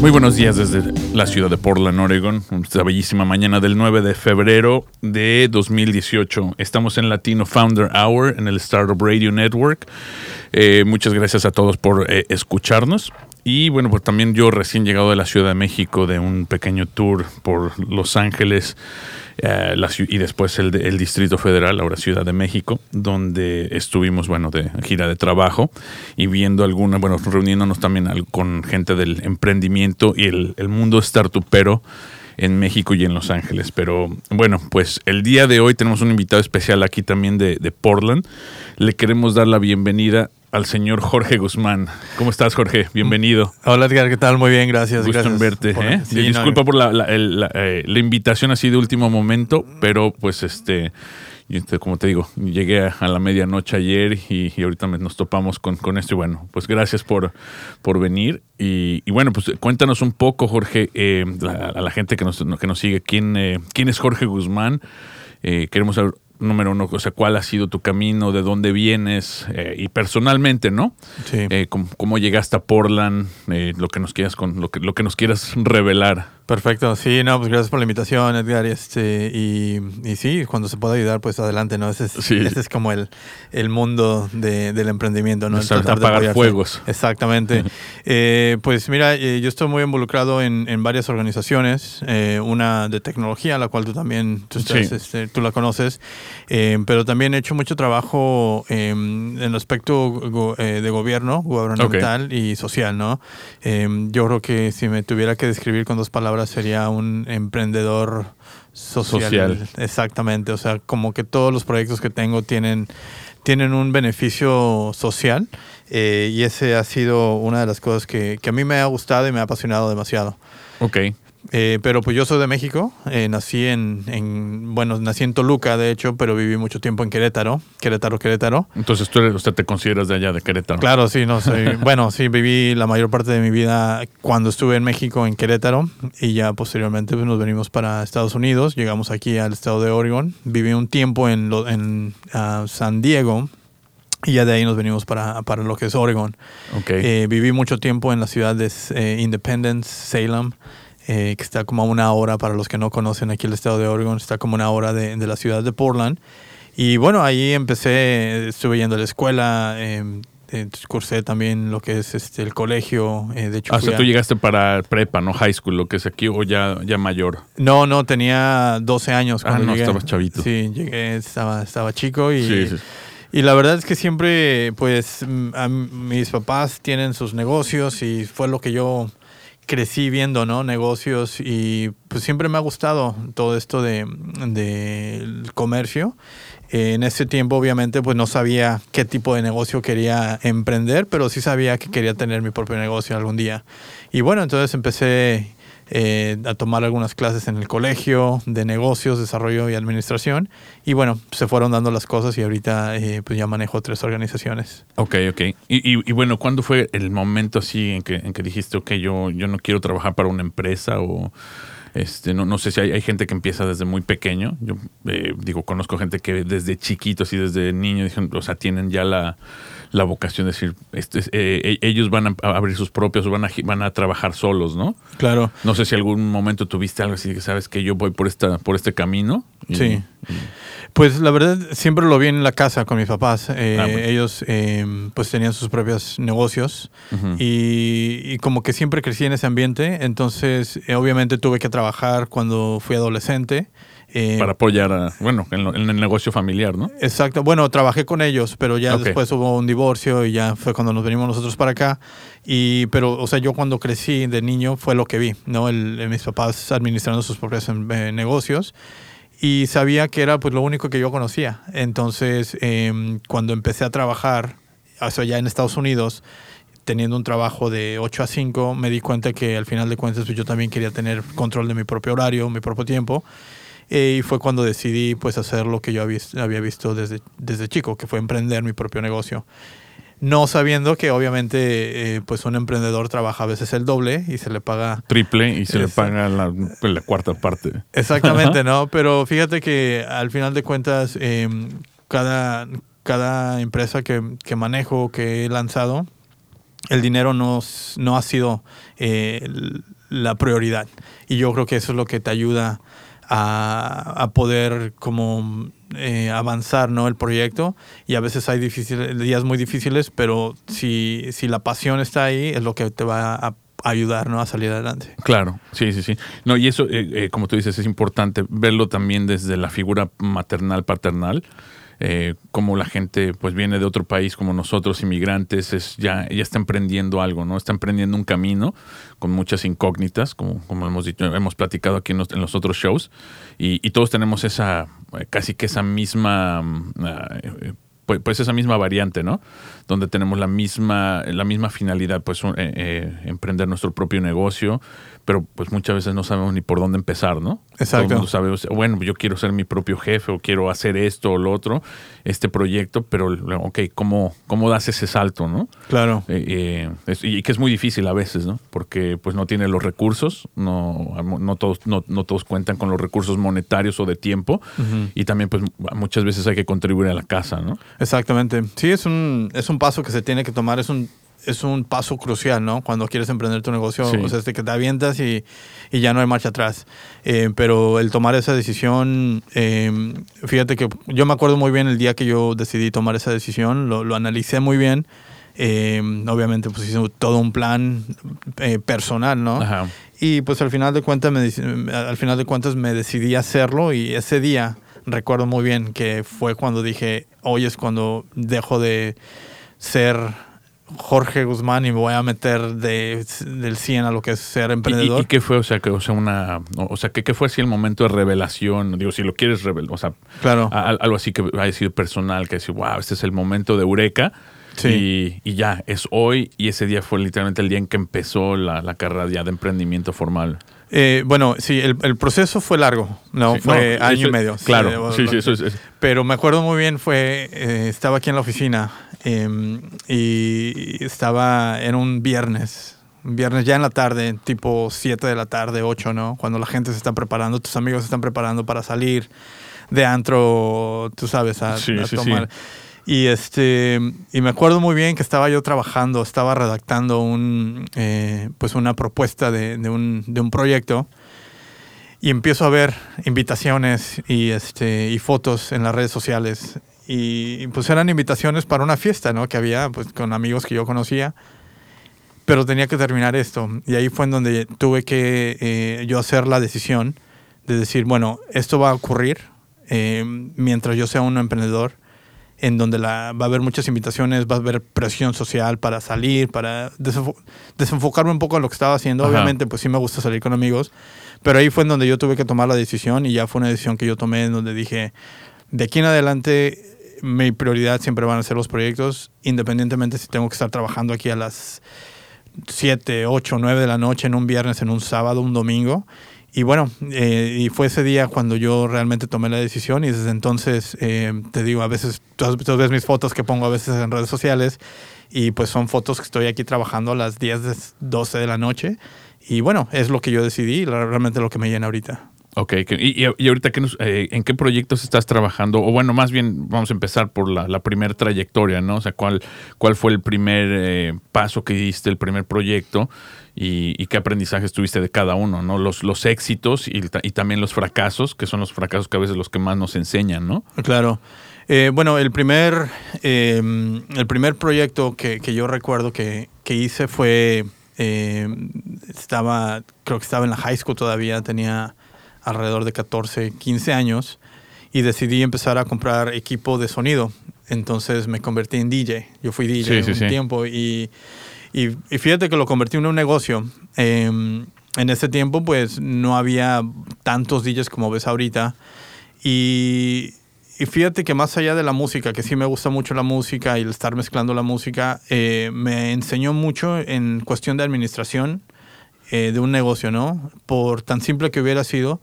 Muy buenos días desde la ciudad de Portland, Oregon. Esta bellísima mañana del 9 de febrero de 2018. Estamos en Latino Founder Hour en el Startup Radio Network. Eh, muchas gracias a todos por eh, escucharnos. Y bueno, pues también yo recién llegado de la Ciudad de México de un pequeño tour por Los Ángeles eh, y después el, el Distrito Federal, ahora Ciudad de México, donde estuvimos, bueno, de gira de trabajo y viendo alguna, bueno, reuniéndonos también con gente del emprendimiento y el, el mundo startupero en México y en Los Ángeles. Pero bueno, pues el día de hoy tenemos un invitado especial aquí también de, de Portland. Le queremos dar la bienvenida al señor Jorge Guzmán. ¿Cómo estás, Jorge? Bienvenido. Hola Edgar, ¿qué tal? Muy bien, gracias. Gusto gracias en verte. por- ¿eh? Sí, Disculpa no, por la, la- el- la, eh, la invitación así de último momento, pero pues este, este, como te digo, llegué a, la medianoche ayer y, y ahorita nos topamos con, con esto y bueno, pues gracias por, por venir y, y bueno, pues cuéntanos un poco, Jorge, eh, a la gente que nos, que nos sigue, ¿quién, eh, quién es Jorge Guzmán? Eh, queremos saber, número uno, o sea, cuál ha sido tu camino, de dónde vienes eh, y personalmente, ¿no? Sí. Eh, cómo, cómo llegaste a Portland, eh, lo que nos quieras con, lo que, lo que nos quieras revelar. Perfecto, sí, no, pues gracias por la invitación, Edgar. y Este, y, y sí, cuando se pueda ayudar, pues adelante, ¿no? Ese es, Sí. ese es como el, el mundo de- del emprendimiento, ¿no? Tratar de apagar apoyarse. fuegos. Exactamente. Eh, pues mira, eh, yo estoy muy involucrado en, en varias organizaciones, eh, una de tecnología, la cual tú también, tú, estás, Sí. este, tú la conoces, pero también he hecho mucho trabajo eh, en el aspecto go- de gobierno, gubernamental y social, ¿no? Eh, yo creo que si me tuviera que describir con dos palabras sería un emprendedor social. Social. Exactamente, o sea, como que todos los proyectos que tengo tienen, tienen un beneficio social eh, y ese ha sido una de las cosas que, que a mí me ha gustado y me ha apasionado demasiado. Ok. Eh, pero pues yo soy de México, eh, nací en, en, bueno, nací en Toluca, de hecho, pero viví mucho tiempo en Querétaro, Querétaro, Querétaro. Entonces tú usted te consideras de allá, de Querétaro. Claro, sí, no soy. bueno, sí, viví la mayor parte de mi vida cuando estuve en México, en Querétaro, y ya posteriormente pues, nos venimos para Estados Unidos. Llegamos aquí al estado de Oregon. Viví un tiempo en, lo- en ah, San Diego. Y ya de ahí nos venimos para, para lo que es Oregon. Ok. Eh, viví mucho tiempo en la ciudad de eh, Independence, Salem, eh, que está como a una hora, para los que no conocen aquí el estado de Oregon, está como una hora de, de la ciudad de Portland. Y bueno, ahí empecé, estuve yendo a la escuela, eh, eh, cursé también lo que es este, el colegio. eh, de hecho, Ah, o fui sea, a- tú llegaste para prepa, no high school, lo que es aquí, o ya, ya mayor. No, no, tenía 12 años. Ah, cuando no, llegué. estabas chavito. Sí, llegué, estaba, estaba chico y... Sí, sí. Y la verdad es que siempre, pues, a mis papás tienen sus negocios y fue lo que yo crecí viendo, ¿no? Negocios y pues siempre me ha gustado todo esto de del comercio. En ese tiempo, obviamente, pues no sabía qué tipo de negocio quería emprender, pero sí sabía que quería tener mi propio negocio algún día. Y bueno, entonces empecé eh, a tomar algunas clases en el colegio de negocios, desarrollo y administración. Y bueno, se fueron dando las cosas y ahorita eh, pues ya manejo tres organizaciones. Ok, ok. Y, y- bueno, ¿cuándo fue el momento así en que, en que dijiste, ok, yo, yo no quiero trabajar para una empresa o... Este, no, no sé si hay, hay gente que empieza desde muy pequeño. Yo eh, digo, conozco gente que desde chiquitos y desde niño, o sea, tienen ya la, la vocación de decir, este, es- eh, e- ellos van a abrir sus propios, van a, van a trabajar solos, ¿no? Claro. No sé si algún momento tuviste algo así que sabes que yo voy por esta, por este camino. Y- Sí. Pues la verdad siempre lo vi en la casa con mis papás. Eh, Ah, bueno. Ellos eh, pues tenían sus propios negocios y, y como que siempre crecí en ese ambiente. Entonces obviamente tuve que trabajar cuando fui adolescente. Eh, para apoyar a, bueno, en, lo- en el negocio familiar, ¿no? Exacto. Bueno, trabajé con ellos, pero ya Ok. después hubo un divorcio y ya fue cuando nos venimos nosotros para acá. Y, pero, o sea, yo cuando crecí de niño fue lo que vi, ¿no? El, mis papás administrando sus propios eh, negocios. y sabía que era pues lo único que yo conocía. Entonces, em, cuando empecé a trabajar, o sea, ya en Estados Unidos, teniendo un trabajo de 8 a 5, me di cuenta que al final de cuentas pues, yo también quería tener control de mi propio horario, mi propio tiempo. Eh, y fue cuando decidí pues hacer lo que yo había, visto desde, desde chico, que fue emprender mi propio negocio no sabiendo que obviamente eh, pues un emprendedor trabaja a veces el doble y se le paga triple y se le paga la, pues, la, cuarta parte. Exactamente, ¿no? Pero fíjate que al final de cuentas em, cada, cada empresa que, que, manejo, que he lanzado, el dinero no, no ha sido eh, la prioridad. Y yo creo que eso es lo que te ayuda a, a poder como eh, avanzar ¿no? el proyecto y a veces hay días muy difíciles, pero si, si la pasión está ahí es lo que te va a ayudar ¿no? a salir adelante. Claro, sí, sí, sí. No, y eso, eh, eh, como tú dices, es importante verlo también desde la figura maternal, paternal eh, como la gente pues viene de otro país como nosotros, inmigrantes, es ya, ya está emprendiendo algo, ¿no? Está emprendiendo un camino con muchas incógnitas, como, como hemos dicho, hemos platicado aquí en los, otros shows, y, y, todos tenemos esa, casi que esa misma mm, ah, pues, pues, esa misma variante, ¿no? Donde tenemos la misma, la misma finalidad, pues eh, eh, emprender nuestro propio negocio, pero pues muchas veces no sabemos ni por dónde empezar, ¿no? Exacto. Todo bueno, yo quiero ser mi propio jefe o quiero hacer esto o lo otro, este proyecto, pero, ok, ¿cómo, cómo das ese salto, no? Claro. Eh, y que es muy difícil a veces, ¿no? Porque pues no tiene los recursos, no, no, todos, no, todos cuentan con los recursos monetarios o de tiempo, y también pues muchas veces hay que contribuir a la casa, ¿no? Exactamente. Sí, es un, es un paso que se tiene que tomar, es un, es un paso crucial, ¿no? Cuando quieres emprender tu negocio, o sea, es de que te avientas y, y, ya no hay marcha atrás. Eh, pero el tomar esa decisión, eh, fíjate que yo me acuerdo muy bien el día que yo decidí tomar esa decisión, lo, lo analicé muy bien. Eh, obviamente, pues hice todo un plan personal, ¿no? Y pues al final de cuentas me, al final de cuentas me decidí hacerlo y ese día recuerdo muy bien que fue cuando dije, hoy es cuando dejo de ser Jorge Guzmán y me voy a meter de, del 100 a lo que es ser emprendedor. ¿Y, qué fue? O sea, que, o sea, una, o sea ¿qué, fue así el momento de revelación? Digo, si lo quieres revelar, o sea, claro. algo así que haya sido personal, que decir, wow, este es el momento de Eureka. Sí. Y, ya, es hoy y ese día fue literalmente el día en que empezó la, la carrera ya de emprendimiento formal. Eh, bueno, sí, el, el, proceso fue largo, ¿no? fue año y medio. Claro, sí, sí, eso es, Pero me acuerdo muy bien, fue, eh, estaba aquí en la oficina em, y estaba en un viernes, un viernes ya en la tarde, tipo 7 de la tarde, 8, ¿no? Cuando la gente se está preparando, tus amigos se están preparando para salir de antro, tú sabes, a, a tomar. Y, este, y me acuerdo muy bien que estaba yo trabajando, estaba redactando un, eh, pues una propuesta de, de, un, de, un, proyecto y empiezo a ver invitaciones y, este, y fotos en las redes sociales. Y, pues eran invitaciones para una fiesta, ¿no? Que había pues, con amigos que yo conocía. Pero tenía que terminar esto. Y ahí fue en donde tuve que eh, yo hacer la decisión de decir, bueno, esto va a ocurrir eh, mientras yo sea un emprendedor en donde la, va a haber muchas invitaciones, va a haber presión social para salir, para desenfocarme un poco en lo que estaba haciendo. Obviamente, pues sí me gusta salir con amigos, pero ahí fue en donde yo tuve que tomar la decisión y ya fue una decisión que yo tomé en donde dije, de aquí en adelante mi prioridad siempre van a ser los proyectos, independientemente si tengo que estar trabajando aquí a las 7, 8, 9 de la noche en un viernes, en un sábado, un domingo. Y bueno, eh, y fue ese día cuando yo realmente tomé la decisión y desde entonces, eh, te digo, a veces, tú, ves mis fotos que pongo a veces en redes sociales y pues son fotos que estoy aquí trabajando a las 10, 12 de la noche. Y bueno, es lo que yo decidí, realmente lo que me llena ahorita. Ok, y, y ahorita eh, en qué proyectos estás trabajando, o bueno, más bien vamos a empezar por la, la primera trayectoria, ¿no? O sea, ¿cuál, cuál fue el primer paso que diste, el primer proyecto? y, qué aprendizajes tuviste de cada uno, ¿no? Los, los éxitos y, también los fracasos, que son los fracasos que a veces los que más nos enseñan, ¿no? Claro. Eh, bueno, el primer, em, el primer proyecto que, yo recuerdo que, hice fue, em, estaba, creo que estaba en la high school todavía, tenía alrededor de 14, 15 años y decidí empezar a comprar equipo de sonido. Entonces me convertí en DJ. Yo fui DJ un tiempo y y, fíjate que lo convertí en un negocio. Em, en ese tiempo, pues no había tantos DJs como ves ahorita. Y, y fíjate que más allá de la música, que sí me gusta mucho la música y el estar mezclando la música, eh, me enseñó mucho en cuestión de administración eh, de un negocio, ¿no? Por tan simple que hubiera sido,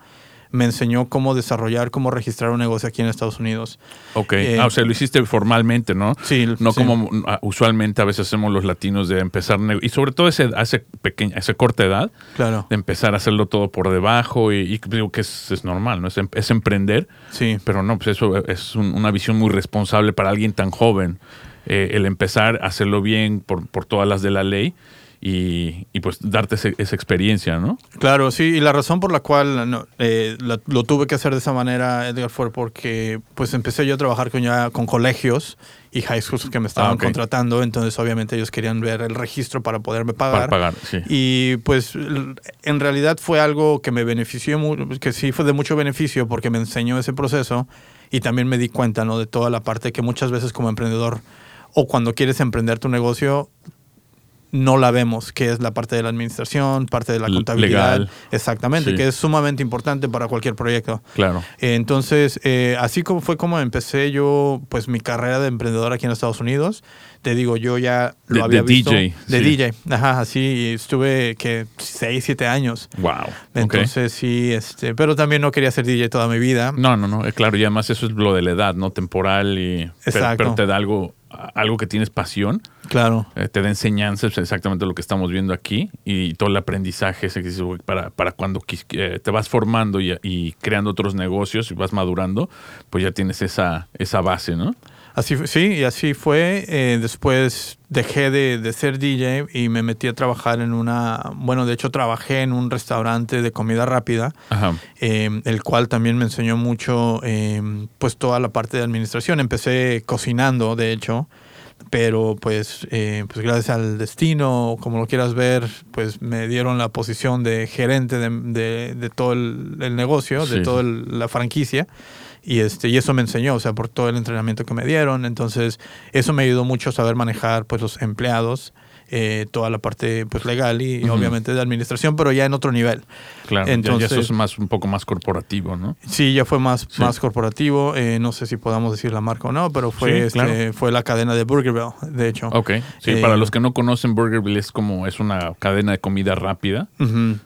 me enseñó cómo desarrollar, cómo registrar un negocio aquí en Estados Unidos. Ok, Eh, ah, o sea, lo hiciste formalmente, ¿no? Sí, No sí. como ah, usualmente a veces hacemos los latinos de empezar, y sobre todo ese, a ese pequeña, a esa corta edad, Claro, de empezar a hacerlo todo por debajo y, y digo que es, es normal, ¿no? Es, em- es emprender, sí. pero no, pues eso es un- una visión muy responsable para alguien tan joven, eh, el empezar a hacerlo bien por, por todas las de la ley y, y pues darte ese- esa experiencia, ¿no? Claro, sí, y la razón por la cual no, eh, la- lo tuve que hacer de esa manera, Edgar, fue porque pues empecé yo a trabajar con, ya, con colegios y high schools que me estaban Ah, contratando, entonces obviamente ellos querían ver el registro para poderme pagar. Para pagar, sí. Y pues en realidad fue algo que me benefició, que sí fue de mucho beneficio porque me enseñó ese proceso y también me di cuenta ¿no? de toda la parte que muchas veces como emprendedor o cuando quieres emprender tu negocio no la vemos, que es la parte de la administración, parte de la contabilidad. legal. Exactamente, Sí. que es sumamente importante para cualquier proyecto. Claro. Eh, Entonces, eh, así como fue como empecé yo, pues mi carrera de emprendedor aquí en Estados Unidos. Te digo, yo ya lo De- había de visto. DJ, De sí. DJ, ajá, así y estuve que 6, 7 años. Wow. Entonces sí, este, pero también no quería ser DJ toda mi vida. No, no, no, eh, claro, y además eso es lo de la edad, ¿no? Temporal y... pero- Exacto. Pero, te da algo, algo que tienes pasión, Claro. eh, te da enseñanzas, exactamente lo que estamos viendo aquí, y todo el aprendizaje ese que dices, güey, para, para cuando eh, te vas formando y, y creando otros negocios y vas madurando, pues ya tienes esa, esa base, ¿no? Así sí, y así fue. Eh, después dejé de, de ser DJ y me metí a trabajar en una, bueno, de hecho trabajé en un restaurante de comida rápida. Eh, el cual también me enseñó mucho, eh, pues toda la parte de administración. Empecé cocinando, de hecho, pero pues, eh, pues gracias al destino, como lo quieras ver, pues me dieron la posición de gerente de, de- de todo el, el negocio, Sí. de toda la franquicia. Y, este, y eso me enseñó, o sea, por todo el entrenamiento que me dieron. Entonces, eso me ayudó mucho a saber manejar pues, los empleados, eh, toda la parte pues, legal y, obviamente de administración, pero ya en otro nivel. Claro, ya- ya, Entonces- eso es más, un poco más corporativo, ¿no? Sí, ya fue más, Sí. más corporativo. eh, no sé si podamos decir la marca o no, pero fue, Sí, este, claro. fue la cadena de Burgerville, de hecho. Ok, sí, Eh, para los que no conocen Burgerville es como, es una cadena de comida rápida,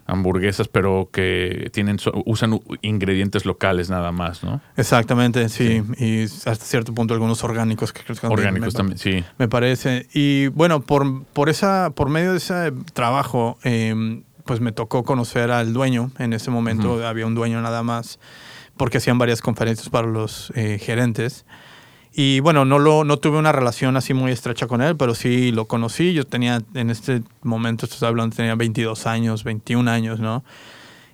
hamburguesas, pero que tienen, usan ingredientes locales nada más, ¿no? Exactamente, sí. Y hasta cierto punto algunos orgánicos que creo que Orgánicos me- también, sí. Me parece. Y bueno, por, por, esa, por medio de ese trabajo, eh, pues me tocó conocer al dueño. En ese momento Ujú. había un dueño nada más, porque hacían varias conferencias para los eh, gerentes. Y bueno, no, lo, no tuve una relación así muy estrecha con él, pero sí lo conocí. Yo tenía, en este momento, estoy hablando, tenía 22 años, 21 años, ¿no?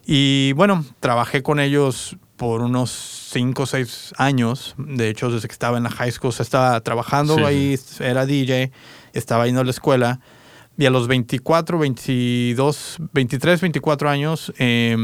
Y bueno, trabajé con ellos por unos 5 o 6 años. De hecho, desde que estaba en la high school, o sea, estaba trabajando Sí, ahí, era DJ, estaba yendo a la escuela. Y a los 24, 22, 23, 24 años, eh,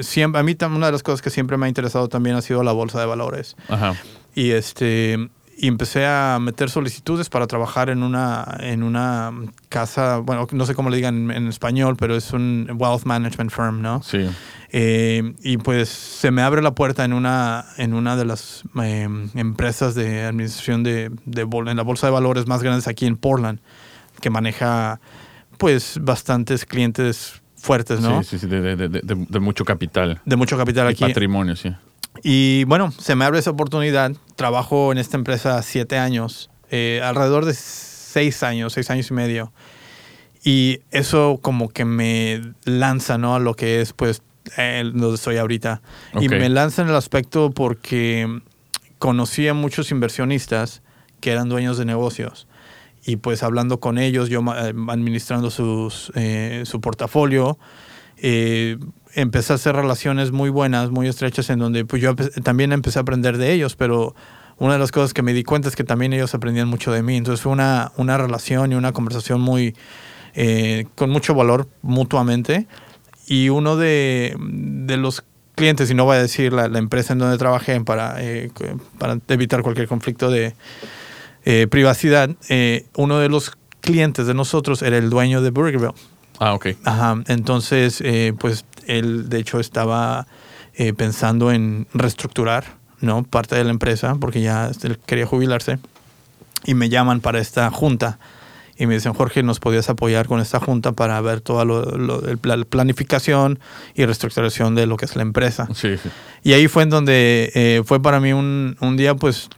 siempre, a mí una de las cosas que siempre me ha interesado también ha sido la bolsa de valores. Ajá. Y este y empecé a meter solicitudes para trabajar en una en una casa, bueno, no sé cómo le digan en, en español, pero es un wealth management firm, ¿no? Sí. Eh, y pues se me abre la puerta en una en una de las eh, empresas de administración de, de bol- en la bolsa de valores más grandes aquí en Portland, que maneja pues bastantes clientes fuertes, ¿no? Sí, sí, sí, de, de- de- de- de mucho capital. De mucho capital Y aquí. patrimonio, sí. Y bueno, se me abre esa oportunidad. Trabajo en esta empresa siete años, eh, alrededor de seis años, seis años y medio. Y eso como que me lanza, ¿no? A lo que es, pues, eh, donde estoy ahorita. Y Ok. me lanza en el aspecto porque conocí a muchos inversionistas que eran dueños de negocios. Y pues hablando con ellos, yo eh, administrando sus, eh, su portafolio, eh, empecé a hacer relaciones muy buenas, muy estrechas, en donde pues yo también empecé a aprender de ellos, pero una de las cosas que me di cuenta es que también ellos aprendían mucho de mí. Entonces fue una, una relación y una conversación muy, eh, con mucho valor mutuamente. Y uno de, de los clientes, y no voy a decir la, la empresa en donde trabajé para, eh, para evitar cualquier conflicto de eh, privacidad, uno de los clientes de nosotros era el dueño de Burgerville. Ah, ok. Ajá, entonces, pues él de hecho estaba eh, pensando en reestructurar, ¿no? Parte de la empresa, porque ya él quería jubilarse. Y me llaman para esta junta. Y me dicen, Jorge, ¿nos podías apoyar con esta junta para ver toda la planificación y reestructuración de lo que es la empresa? Sí, sí. Y ahí fue en donde eh, fue para mí un, un día pues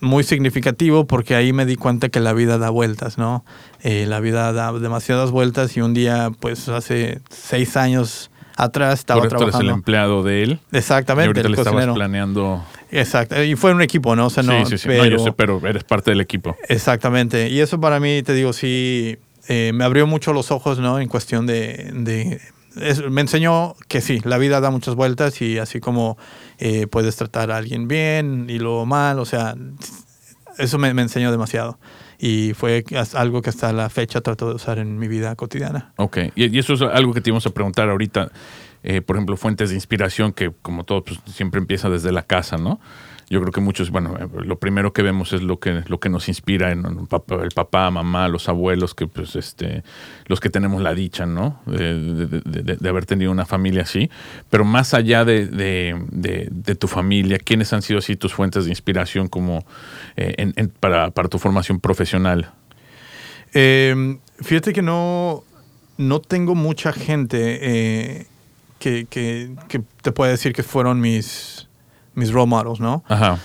muy significativo porque ahí me di cuenta que la vida da vueltas, ¿no? Eh, la vida da demasiadas vueltas y un día pues hace seis años atrás estaba tú eres el trabajando. empleado de él. y Exactamente, ahorita el le estabas cocinero. planeando. Exacto, y fue un equipo, ¿no? O sea, no, sí, sí, sí. pero- No, yo sé, pero eres parte del equipo. Exactamente. Y eso para mí, te digo, sí, eh, me abrió mucho los ojos, ¿no? En cuestión de... de- es- me enseñó que sí, la vida da muchas vueltas y así como eh, puedes tratar a alguien bien y luego mal, o sea, eso me, me enseñó demasiado. Y fue algo que hasta la fecha trato de usar en mi vida cotidiana. Ok, y, y eso es algo que te íbamos a preguntar ahorita. Eh, por ejemplo, fuentes de inspiración que, como todo, pues, siempre empieza desde la casa, ¿no? Yo creo que muchos, bueno, eh, lo primero que vemos es lo que, lo que nos inspira en el papá, mamá, los abuelos, que pues este, los que tenemos la dicha, ¿no? De, de- haber tenido una familia así. Pero más allá de, tu familia, ¿quiénes han sido así tus fuentes de inspiración como eh, para, tu formación profesional? Eh, fíjate que no, no tengo mucha gente eh, que, que, que te pueda decir que fueron mis, mis role models, ¿no? Ajá.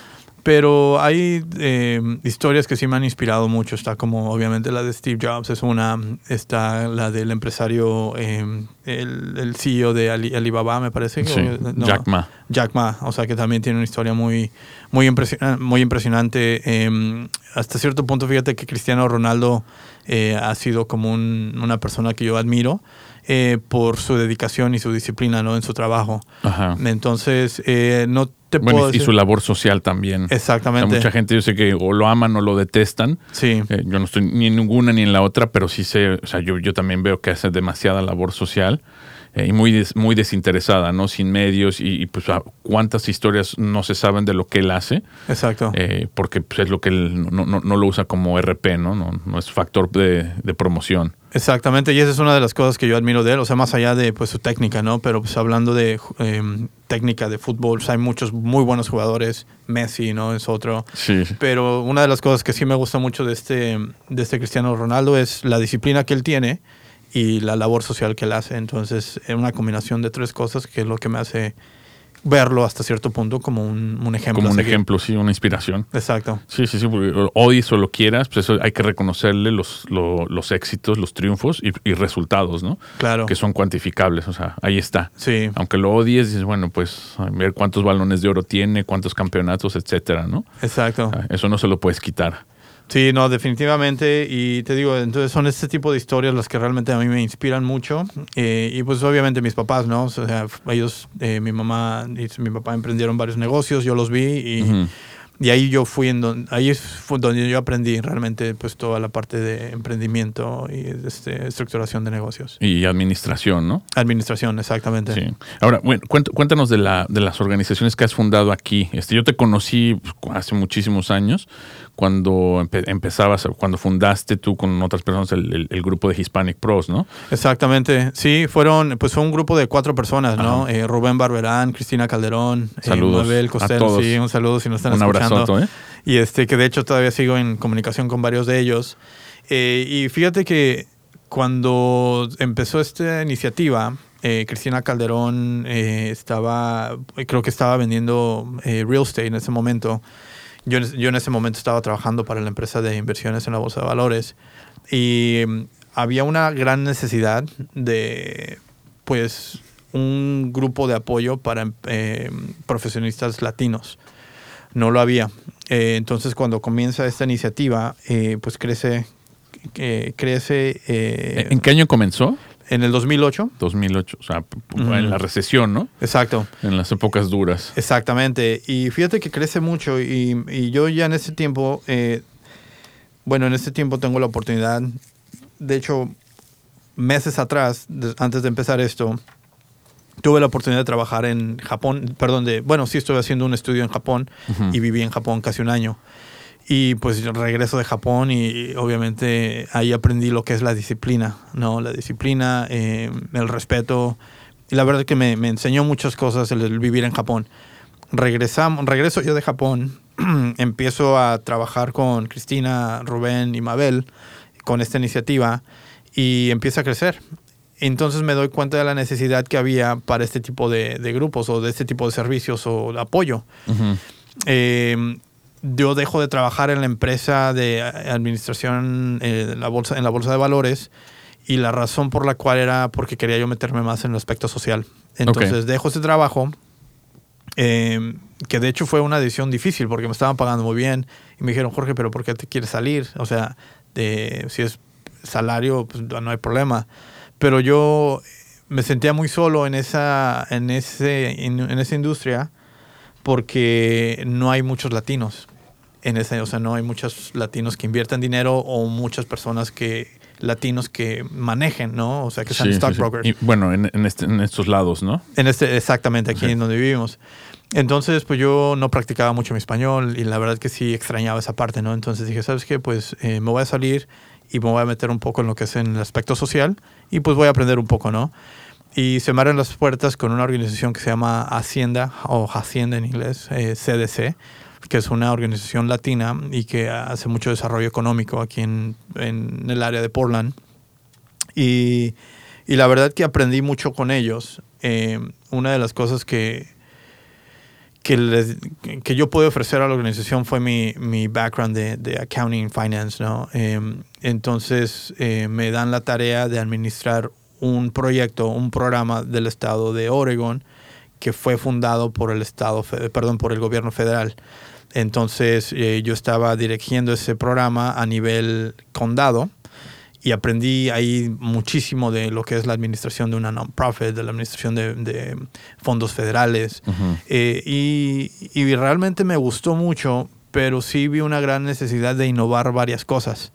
Pero hay eh, historias que sí me han inspirado mucho. Está como obviamente la de Steve Jobs, es una. Está la del empresario, eh, el, el CEO de Ali- Alibaba, me parece. Sí, o- no, Jack Ma. Jack Ma, o sea que también tiene una historia muy, muy, impresiona- muy impresionante. Eh, hasta cierto punto, fíjate que Cristiano Ronaldo eh, ha sido como un- una persona que yo admiro eh, por su dedicación y su disciplina ¿no? en su trabajo. Ajá. Entonces, eh, no te Bueno, puedo y decir- su labor social también. O sea, Exactamente. mucha gente yo sé que o lo aman o lo detestan. Sí. Eh, yo no estoy ni en ninguna ni en la otra, pero sí sé, o sea, yo, yo también veo que hace demasiada labor social eh, y muy, des- muy desinteresada, ¿no? Sin medios y, y, pues cuántas historias no se saben de lo que él hace, Exacto. eh, porque pues, es lo que él no, no- no lo usa como RP, ¿no? No, no es factor de, de promoción. Exactamente, y esa es una de las cosas que yo admiro de él, o sea, más allá de pues su técnica, ¿no? Pero pues hablando de eh, técnica de fútbol, pues, hay muchos muy buenos jugadores, Messi, ¿no? Es otro. Sí. Pero una de las cosas que sí me gusta mucho de este, de este Cristiano Ronaldo es la disciplina que él tiene y la labor social que él hace. Entonces, es una combinación de tres cosas que es lo que me hace verlo hasta cierto punto como un, un ejemplo. Como un ejemplo, sí, una inspiración. Exacto. Sí, sí, sí, porque odies o lo quieras, pues eso hay que reconocerle los, lo- los éxitos, los triunfos y, y resultados, ¿no? Claro. Que son cuantificables, o sea, ahí está. Sí. Aunque lo odies, dices, bueno, pues a ver cuántos balones de oro tiene, cuántos campeonatos, etcétera, ¿no? Exacto. Ah, Eso no se lo puedes quitar. Sí, no, definitivamente. Y te digo, entonces son este tipo de historias las que realmente a mí me inspiran mucho. Eh, y pues obviamente mis papás, ¿no? O sea, ellos, eh, mi mamá y mi papá emprendieron varios negocios, yo los vi y, y ahí yo fui en donde, ahí fue donde yo aprendí realmente pues toda la parte de emprendimiento y este, estructuración de negocios. Y administración, ¿no? Administración, exactamente. Sí. Ahora, bueno, cuént- cuéntanos de, la, de las organizaciones que has fundado aquí. Este, yo te conocí pues, hace muchísimos años, cuando empe- empezabas, cuando fundaste tú con otras personas el, el- el grupo de Hispanic Pros, ¿no? Exactamente, sí, fueron, pues fue un grupo de cuatro personas, ¿no? Eh, Rubén Barberán, Cristina Calderón, eh, Saludos a todos. sí, un saludo si nos están Un escuchando. abrazote, ¿eh? Y este, que de hecho todavía sigo en comunicación con varios de ellos. Eh, y fíjate que cuando empezó esta iniciativa, eh, Cristina Calderón eh, estaba, creo que estaba vendiendo eh, real estate en ese momento. Yo, yo en ese momento estaba trabajando para la empresa de inversiones en la Bolsa de Valores y mm, había una gran necesidad de, pues, un grupo de apoyo para eh, profesionistas latinos no lo había. Eh, entonces, cuando comienza esta iniciativa, eh, pues crece, crece ¿En qué año comenzó? En el 2008. 2008, o sea, en la recesión, ¿no? Exacto, En las épocas duras. exactamente. Y fíjate que crece mucho y, y yo ya en ese tiempo, eh, bueno, en este tiempo tengo la oportunidad, de hecho, meses atrás, de- antes de empezar esto, tuve la oportunidad de trabajar en Japón, perdón, de, bueno, sí estuve haciendo un estudio en Japón y viví en Japón casi un año. Y pues yo regreso de Japón y obviamente ahí aprendí lo que es la disciplina, ¿no? La disciplina, eh, el respeto. Y la verdad que me, me enseñó muchas cosas el, el vivir en Japón. regresamos, regreso yo de Japón, empiezo a trabajar con Cristina, Rubén y Mabel con esta iniciativa y empieza a crecer. Entonces me doy cuenta de la necesidad que había para este tipo de, de grupos o de este tipo de servicios o de apoyo. Eh, yo dejo de trabajar en la empresa de administración eh, la bolsa, en la bolsa de valores y la razón por la cual era porque quería yo meterme más en el aspecto social. Entonces dejo ese trabajo, eh, que de hecho fue una decisión difícil porque me estaban pagando muy bien y me dijeron, Jorge, pero ¿por qué te quieres salir? O sea, de, si es salario, pues no hay problema. Pero yo me sentía muy solo en esa, en ese, en, en esa industria porque no hay muchos latinos en ese, o sea, no hay muchos latinos que inviertan dinero o muchas personas que latinos que manejen, ¿no? O sea, que sean Sí, sí, sí. stockbrokers. Y, bueno, en, en este- en estos lados, ¿no? En este, exactamente, aquí en donde vivimos. Entonces, pues yo no practicaba mucho mi español y la verdad que sí extrañaba esa parte, ¿no? Entonces dije, ¿sabes qué? Pues eh, me voy a salir y me voy a meter un poco en lo que es en el aspecto social y pues voy a aprender un poco, ¿no? Y se me abren las puertas con una organización que se llama Hacienda, o Hacienda en inglés, eh, CDC, que es una organización latina y que hace mucho desarrollo económico aquí en, en el área de Portland. Y, y la verdad que aprendí mucho con ellos. Eh, una de las cosas que, que, que yo pude ofrecer a la organización fue mi, mi background de, de accounting finance, ¿no? Eh, entonces eh, me dan la tarea de administrar un proyecto, un programa del estado de Oregon que fue fundado por el estado, perdón, por el gobierno federal. Entonces eh, yo estaba dirigiendo ese programa a nivel condado y aprendí ahí muchísimo de lo que es la administración de una non-profit, de la administración de, de fondos federales. Eh, y, y realmente me gustó mucho, pero sí vi una gran necesidad de innovar varias cosas.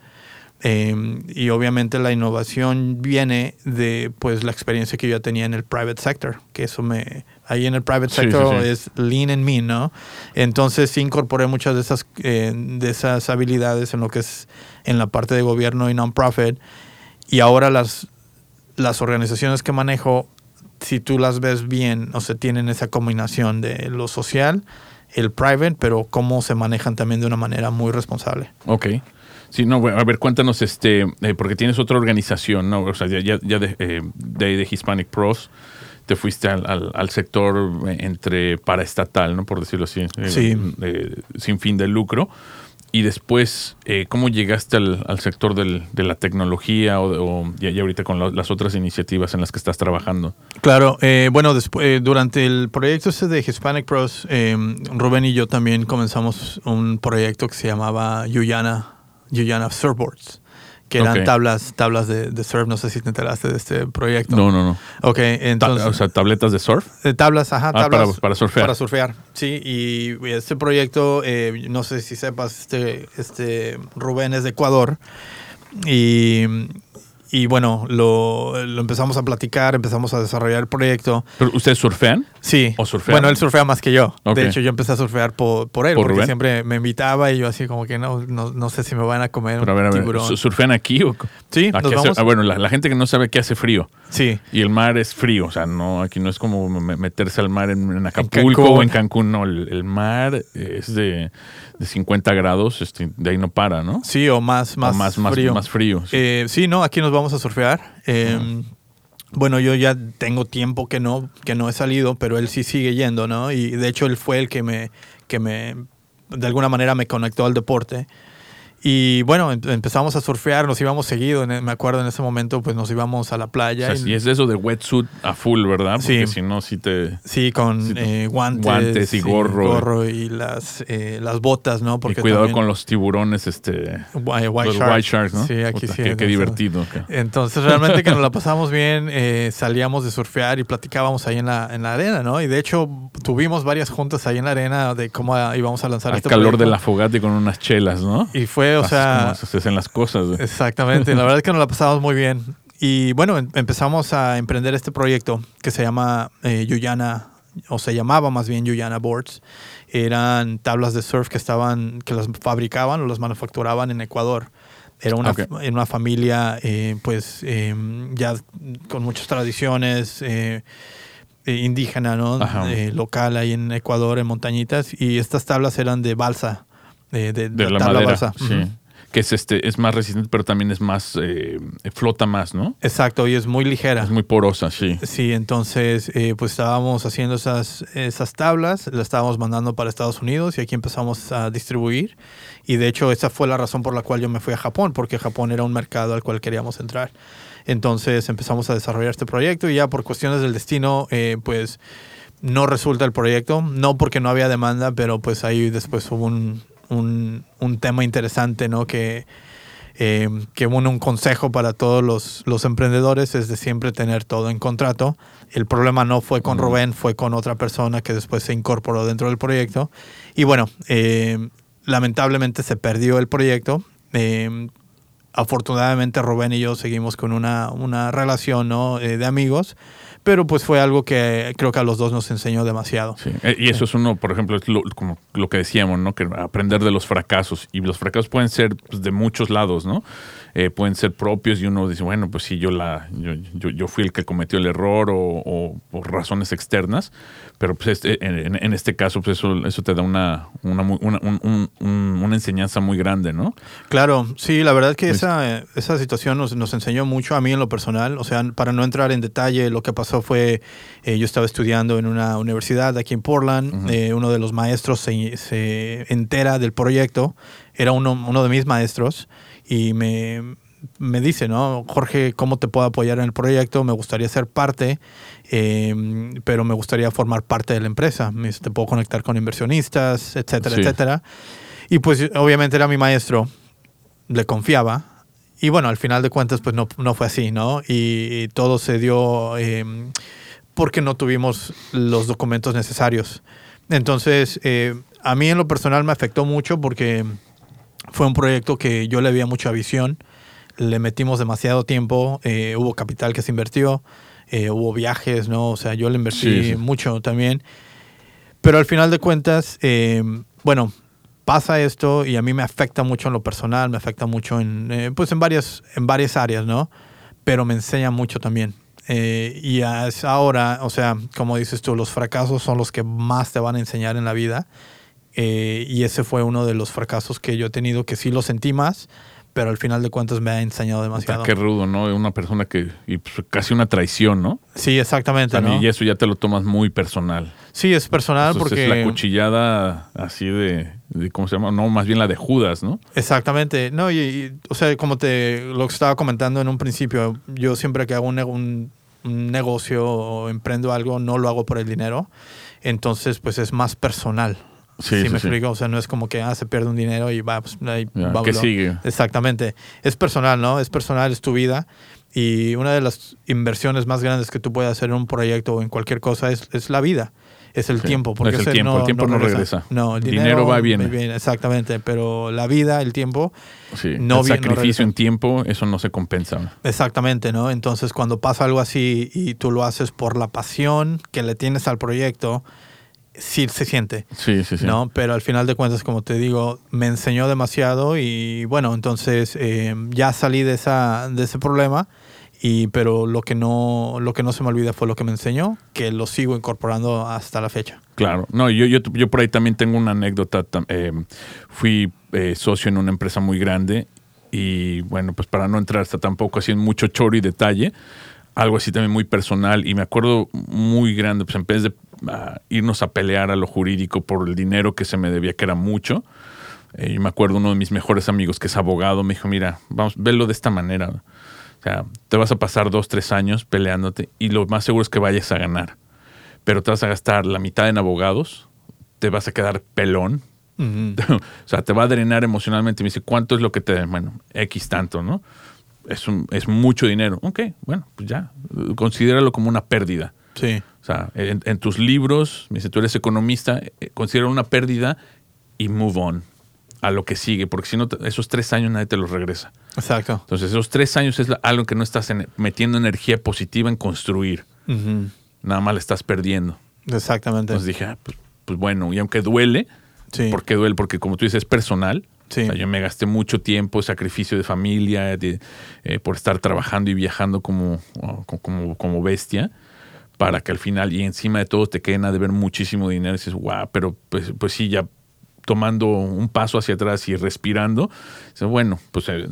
Eh, y obviamente la innovación viene de pues la experiencia que yo ya tenía en el private sector, que eso me ahí en el private sector sí, sí. es lean and mean, ¿no? Entonces sí incorporé muchas de esas eh, de esas habilidades en lo que es en la parte de gobierno y non-profit y ahora las las organizaciones que manejo si tú las ves bien, o sea, tienen esa combinación de lo social, el private, pero cómo se manejan también de una manera muy responsable. Ok. Sí, no, bueno, a ver, cuéntanos, este, eh, porque tienes otra organización, ¿no? O sea, ya, ya, ya de, eh, de, Hispanic Pros, te fuiste al, al- al sector eh, entre paraestatal, ¿no? Por decirlo así. eh, Sí. eh, sin fin de lucro. Y después, ¿cómo llegaste al, al sector del- de la tecnología o, ya, ya ahorita con la- las otras iniciativas en las que estás trabajando? Claro, eh, bueno, después, durante el proyecto este de Hispanic Pros, eh, Rubén y yo también comenzamos un proyecto que se llamaba Yuyana, Yuyana Surfboards, que eran tablas, tablas de, de surf. No sé si te enteraste de este proyecto. No, no, no. Ok, Ta- entonces. o sea, tabletas de surf. Eh, tablas, ajá, Ah, tablas. para- para surfear. Para surfear, sí. Y este proyecto, eh, no sé si sepas, este, este Rubén es de Ecuador. Y, y bueno, lo, lo empezamos a platicar, empezamos a desarrollar el proyecto. ¿Pero ustedes surfean? Sí. ¿O surfea? Bueno, él surfea más que yo. De hecho, yo empecé a surfear por, por él, ¿Por porque Rubén? siempre me invitaba y yo así como que no, no, no sé si me van a comer Pero a ver, a un ver, tiburón. ¿su- ¿surfean aquí o Sí, Aquí nos hace- vamos. ah, bueno, la, la gente que no sabe que hace frío Sí. y el mar es frío, o sea, no aquí no es como me- meterse al mar en, en Acapulco o en Cancún, no, el, el mar es de, de 50 grados, este, de ahí no para, ¿no? Sí, o más, O más, más, más frío. más frío. sí. Eh, sí, no, aquí nos vamos a surfear. Eh, Bueno, yo ya tengo tiempo que no, que no he salido, pero él sí sigue yendo, ¿no? Y de hecho él fue el que me, que me, de alguna manera me conectó al deporte. Y bueno, em- empezamos a surfear, nos íbamos seguido, en- me acuerdo en ese momento, pues nos íbamos a la o playa. sea, y- y es eso de wetsuit a full, ¿verdad? Porque Sí. si no, sí te... Sí, con Sí, eh, guantes, guantes y gorro. gorro y las, eh, las botas, ¿no? y cuidado también- con los tiburones, este... White, white los shark. white sharks, ¿no? Sí, aquí Puta, sí. Qué, qué divertido. acá. Entonces realmente que nos la pasamos bien, eh, salíamos de surfear y platicábamos ahí en la, en la arena, ¿no? Y de hecho tuvimos varias juntas ahí en la arena de cómo íbamos a lanzar Al este calor de proyecto. la fogata y con unas chelas, ¿no? Y fue, o sea, como se hacen las cosas. exactamente, la verdad es que nos la pasamos muy bien. Y bueno, em- empezamos a emprender este proyecto que se llama eh, Yuyana, o se llamaba más bien Yuyana Boards. Eran tablas de surf que estaban, que las fabricaban o las manufacturaban en Ecuador. Era una, Ok. era una familia, eh, pues, eh, ya con muchas tradiciones. eh, eh, indígena, ¿no? Eh, local ahí en Ecuador, en montañitas, y estas tablas eran de balsa, de, de- De la tabla madera. balsa. Sí. Que es este, es más resistente, pero también es más, eh, flota más, ¿no? Exacto, y es muy ligera. Es muy porosa, sí. Sí, entonces eh, pues estábamos haciendo esas, esas tablas, las estábamos mandando para Estados Unidos y aquí empezamos a distribuir. Y de hecho esa fue la razón por la cual yo me fui a Japón, porque Japón era un mercado al cual queríamos entrar. Entonces empezamos a desarrollar este proyecto y ya por cuestiones del destino, eh, pues no resulta el proyecto, no porque no había demanda, pero pues ahí después hubo un, un, un tema interesante, ¿no? Que, eh, que bueno, un consejo para todos los, los emprendedores es de siempre tener todo en contrato. El problema no fue con Rubén, fue con otra persona que después se incorporó dentro del proyecto. Y bueno, eh, lamentablemente se perdió el proyecto. Eh, afortunadamente Rubén y yo seguimos con una, una relación ¿no? De amigos, pero pues fue algo que creo que a los dos nos enseñó demasiado. Eh, Y eso es uno, por ejemplo, es lo, como lo que decíamos, ¿no? Que aprender de los fracasos. Y los fracasos pueden ser pues, de muchos lados, ¿no? Eh, pueden ser propios y uno dice, bueno, pues sí, yo, la, yo, yo, yo fui el que cometió el error o, o por razones externas. Pero pues este- en, en este caso, pues eso, eso te da una, una, una, un- un- un- una enseñanza muy grande, ¿no? Claro, sí, la verdad que Pues- esa, esa situación nos, nos enseñó mucho a mí en lo personal. O sea, para no entrar en detalle, lo que pasó fue, eh, yo estaba estudiando en una universidad aquí en Portland, eh, uno de los maestros se, se entera del proyecto, era uno, uno de mis maestros, y me, me dice, ¿no? Jorge, ¿cómo te puedo apoyar en el proyecto? Me gustaría ser parte, eh, pero me gustaría formar parte de la empresa. Me dice, te puedo conectar con inversionistas, etcétera, Sí. etcétera. Y pues obviamente era mi maestro, le confiaba. Y bueno, al final de cuentas, pues no, no fue así, ¿no? Y, todo se dio eh, porque no tuvimos los documentos necesarios. Entonces, eh, a mí en lo personal me afectó mucho porque fue un proyecto que yo le veía mucha visión, le metimos demasiado tiempo, eh, hubo capital que se invirtió, eh, hubo viajes, ¿no? O sea, yo le invertí Sí, sí. mucho también. Pero al final de cuentas, eh, bueno, pasa esto y a mí me afecta mucho en lo personal, me afecta mucho en, pues en varias, en varias áreas, ¿no? Pero me enseña mucho también. Eh, y es ahora, o sea, como dices tú, los fracasos son los que más te van a enseñar en la vida. Eh, y ese fue uno de los fracasos que yo he tenido, que sí lo sentí más, pero al final de cuentas me ha enseñado demasiado. Qué rudo, ¿no? Una persona que, y pues, casi una traición, ¿no? Sí, exactamente, También, ¿no? Y eso ya te lo tomas muy personal. Sí, es personal Entonces, porque... es la cuchillada así de, de- ¿cómo se llama? No, más bien la de Judas, ¿no? Exactamente. No, y, y, o sea, como te lo que estaba comentando en un principio, yo siempre que hago un, ne- un- un negocio o emprendo algo, no lo hago por el dinero. Entonces, pues es más personal. Sí, Sí, sí, me sí. explico. O sea, no es como que ah, se pierde un dinero y va, pues ahí Ya, va, ¿qué lo- sigue? Exactamente. Es personal, ¿no? Es personal, es tu vida. Y una de las inversiones más grandes que tú puedes hacer en un proyecto o en cualquier cosa es, es la vida. Es el tiempo. Porque es el tiempo, el tiempo no regresa. No, el El dinero, dinero va y viene. Exactamente. Pero la vida, el tiempo, Sí. No el no sacrificio en tiempo, eso no se compensa. Exactamente, ¿no? Entonces, cuando pasa algo así y tú lo haces por la pasión que le tienes al proyecto, sí se siente, Sí, sí, sí. ¿no? Pero al final de cuentas, como te digo, me enseñó demasiado y bueno, entonces eh, ya salí de, esa, de ese problema. Y, pero lo que, no, lo que no se me olvida fue lo que me enseñó, que lo sigo incorporando hasta la fecha. Claro, no, yo, yo, yo por ahí también tengo una anécdota. eh, fui eh, socio en una empresa muy grande y bueno, pues para no entrar hasta tampoco así en mucho choro y detalle, algo así también muy personal y me acuerdo muy grande, pues en vez de ah, irnos a pelear a lo jurídico por el dinero que se me debía, que era mucho, eh, y me acuerdo uno de mis mejores amigos que es abogado, me dijo, mira, vamos, verlo de esta manera. O sea, te vas a pasar dos, tres años peleándote y lo más seguro es que vayas a ganar pero te vas a gastar la mitad en abogados, te vas a quedar pelón, o sea, te va a drenar emocionalmente. Me dice, ¿cuánto es lo que te... Bueno, X tanto, ¿no? Es, un- es mucho dinero. Ok, bueno, pues ya, considéralo como una pérdida. Sí, O sea, en, en tus libros, me dice, tú eres economista, eh, considera una pérdida y move on a lo que sigue, porque si no, esos tres años nadie te los regresa. exacto. Entonces, esos tres años es la- algo que no estás en- metiendo energía positiva en construir, nada más le estás perdiendo. Exactamente. Entonces dije, ah, pues, pues bueno, y aunque duele, sí. ¿por qué duele? Porque como tú dices, es personal. Sí. O sea, yo me gasté mucho tiempo, sacrificio de familia, de, eh, por estar trabajando y viajando como, oh, co- como, como bestia. Para que al final y encima de todo te queden a deber muchísimo dinero y dices, wow, pero pues, pues sí, ya tomando un paso hacia atrás y respirando, dices, bueno, pues eh,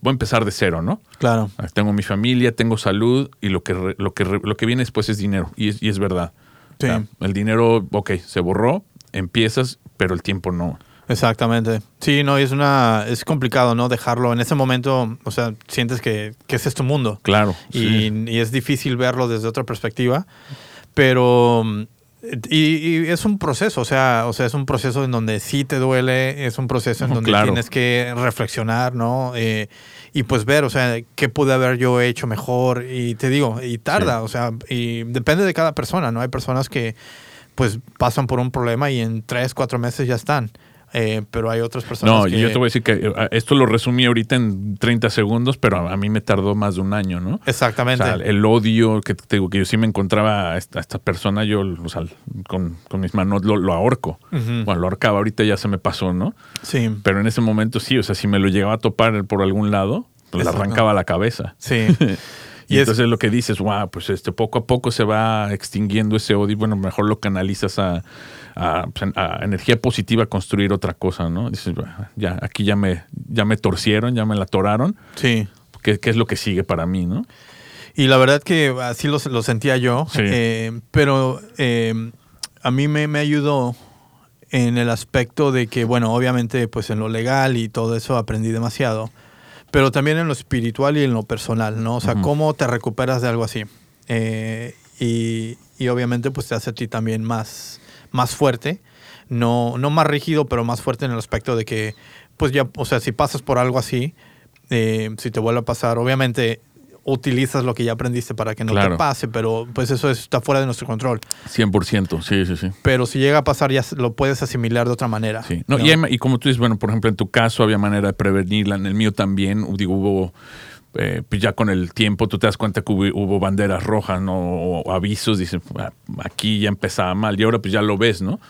voy a empezar de cero, ¿no? Claro. Tengo mi familia, tengo salud y lo que, re- lo que, re- lo que viene después es dinero. Y es, y es verdad. Sí. O sea, el dinero, ok, se borró, empiezas, pero el tiempo no. Exactamente. Sí, no, y es una, es complicado, ¿no? Dejarlo en ese momento, o sea, sientes que, que ese es tu mundo. Claro. y, sí. y es difícil verlo desde otra perspectiva, pero y, y es un proceso, o sea, o sea, es un proceso en donde sí te duele, es un proceso en donde claro. tienes que reflexionar, ¿no? Eh, y pues ver, o sea, qué pude haber yo hecho mejor y te digo, y tarda, Sí. o sea, y depende de cada persona, ¿no? Hay personas que pues pasan por un problema y en tres, cuatro meses ya están. Eh, pero hay otras personas No, que... y yo te voy a decir que eh, esto lo resumí ahorita en 30 segundos, pero a mí me tardó más de un año, ¿no? O Exactamente. sea, el odio que te digo que yo sí me encontraba a esta, a esta persona, yo o sea, con, con mis manos lo, lo ahorco. Ujú. Bueno, lo ahorcaba, ahorita ya se me pasó, ¿no? Sí, Pero en ese momento sí, o sea, si me lo llegaba a topar por algún lado, pues le arrancaba la cabeza. sí. Y, Y es- entonces lo que dices, wow, pues este poco a poco se va extinguiendo ese odio bueno, mejor lo canalizas a, a, pues, a energía positiva, construir otra cosa, ¿no? Dices, "Bueno, ya, aquí ya me, ya me torcieron, ya me la atoraron, sí. ¿qué, qué es lo que sigue para mí, no? Y la verdad que así lo, lo sentía yo, Sí. eh, pero eh, a mí me, me ayudó en el aspecto de que, bueno, obviamente pues en lo legal y todo eso aprendí demasiado, pero también en lo espiritual y en lo personal, ¿no? O sea, cómo te recuperas de algo así. Eh, y, y obviamente pues te hace a ti también más, más fuerte, no, no más rígido, pero más fuerte en el aspecto de que, pues ya, o sea, si pasas por algo así, eh, si te vuelve a pasar, obviamente utilizas lo que ya aprendiste para que no Claro. te pase, pero pues eso está fuera de nuestro control. 100%, sí, sí, sí. Pero si llega a pasar, ya lo puedes asimilar de otra manera. Sí. No, ¿no? Y, hay- y como tú dices, bueno, por ejemplo, en tu caso había manera de prevenirla, en el mío también, digo, hubo, eh, pues ya con el tiempo tú te das cuenta que hubo, hubo banderas rojas, ¿no? O, avisos, dicen, "Ah, aquí ya empezaba mal, y ahora pues ya lo ves, ¿no?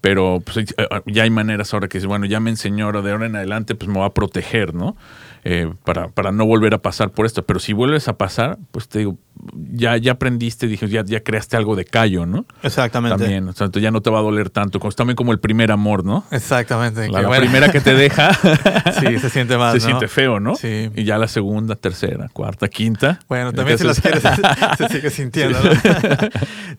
Pero pues, eh, ya hay maneras ahora que dices, bueno, ya me enseñó, ahora de ahora en adelante pues me va a proteger, ¿no? Eh, para, para no volver a pasar por esto. Pero si vuelves a pasar, pues te digo, ya, ya aprendiste, dije, ya, ya creaste algo de callo, ¿no? Exactamente. También, o sea, entonces ya no te va a doler tanto. También como el primer amor, ¿no? Exactamente. La, que la bueno. primera que te deja sí, se siente más. se ¿no? siente feo, ¿no? Sí. Y ya la segunda, tercera, cuarta, quinta. Bueno, también si las Entonces- quieres, se sigue sintiendo, ¿no?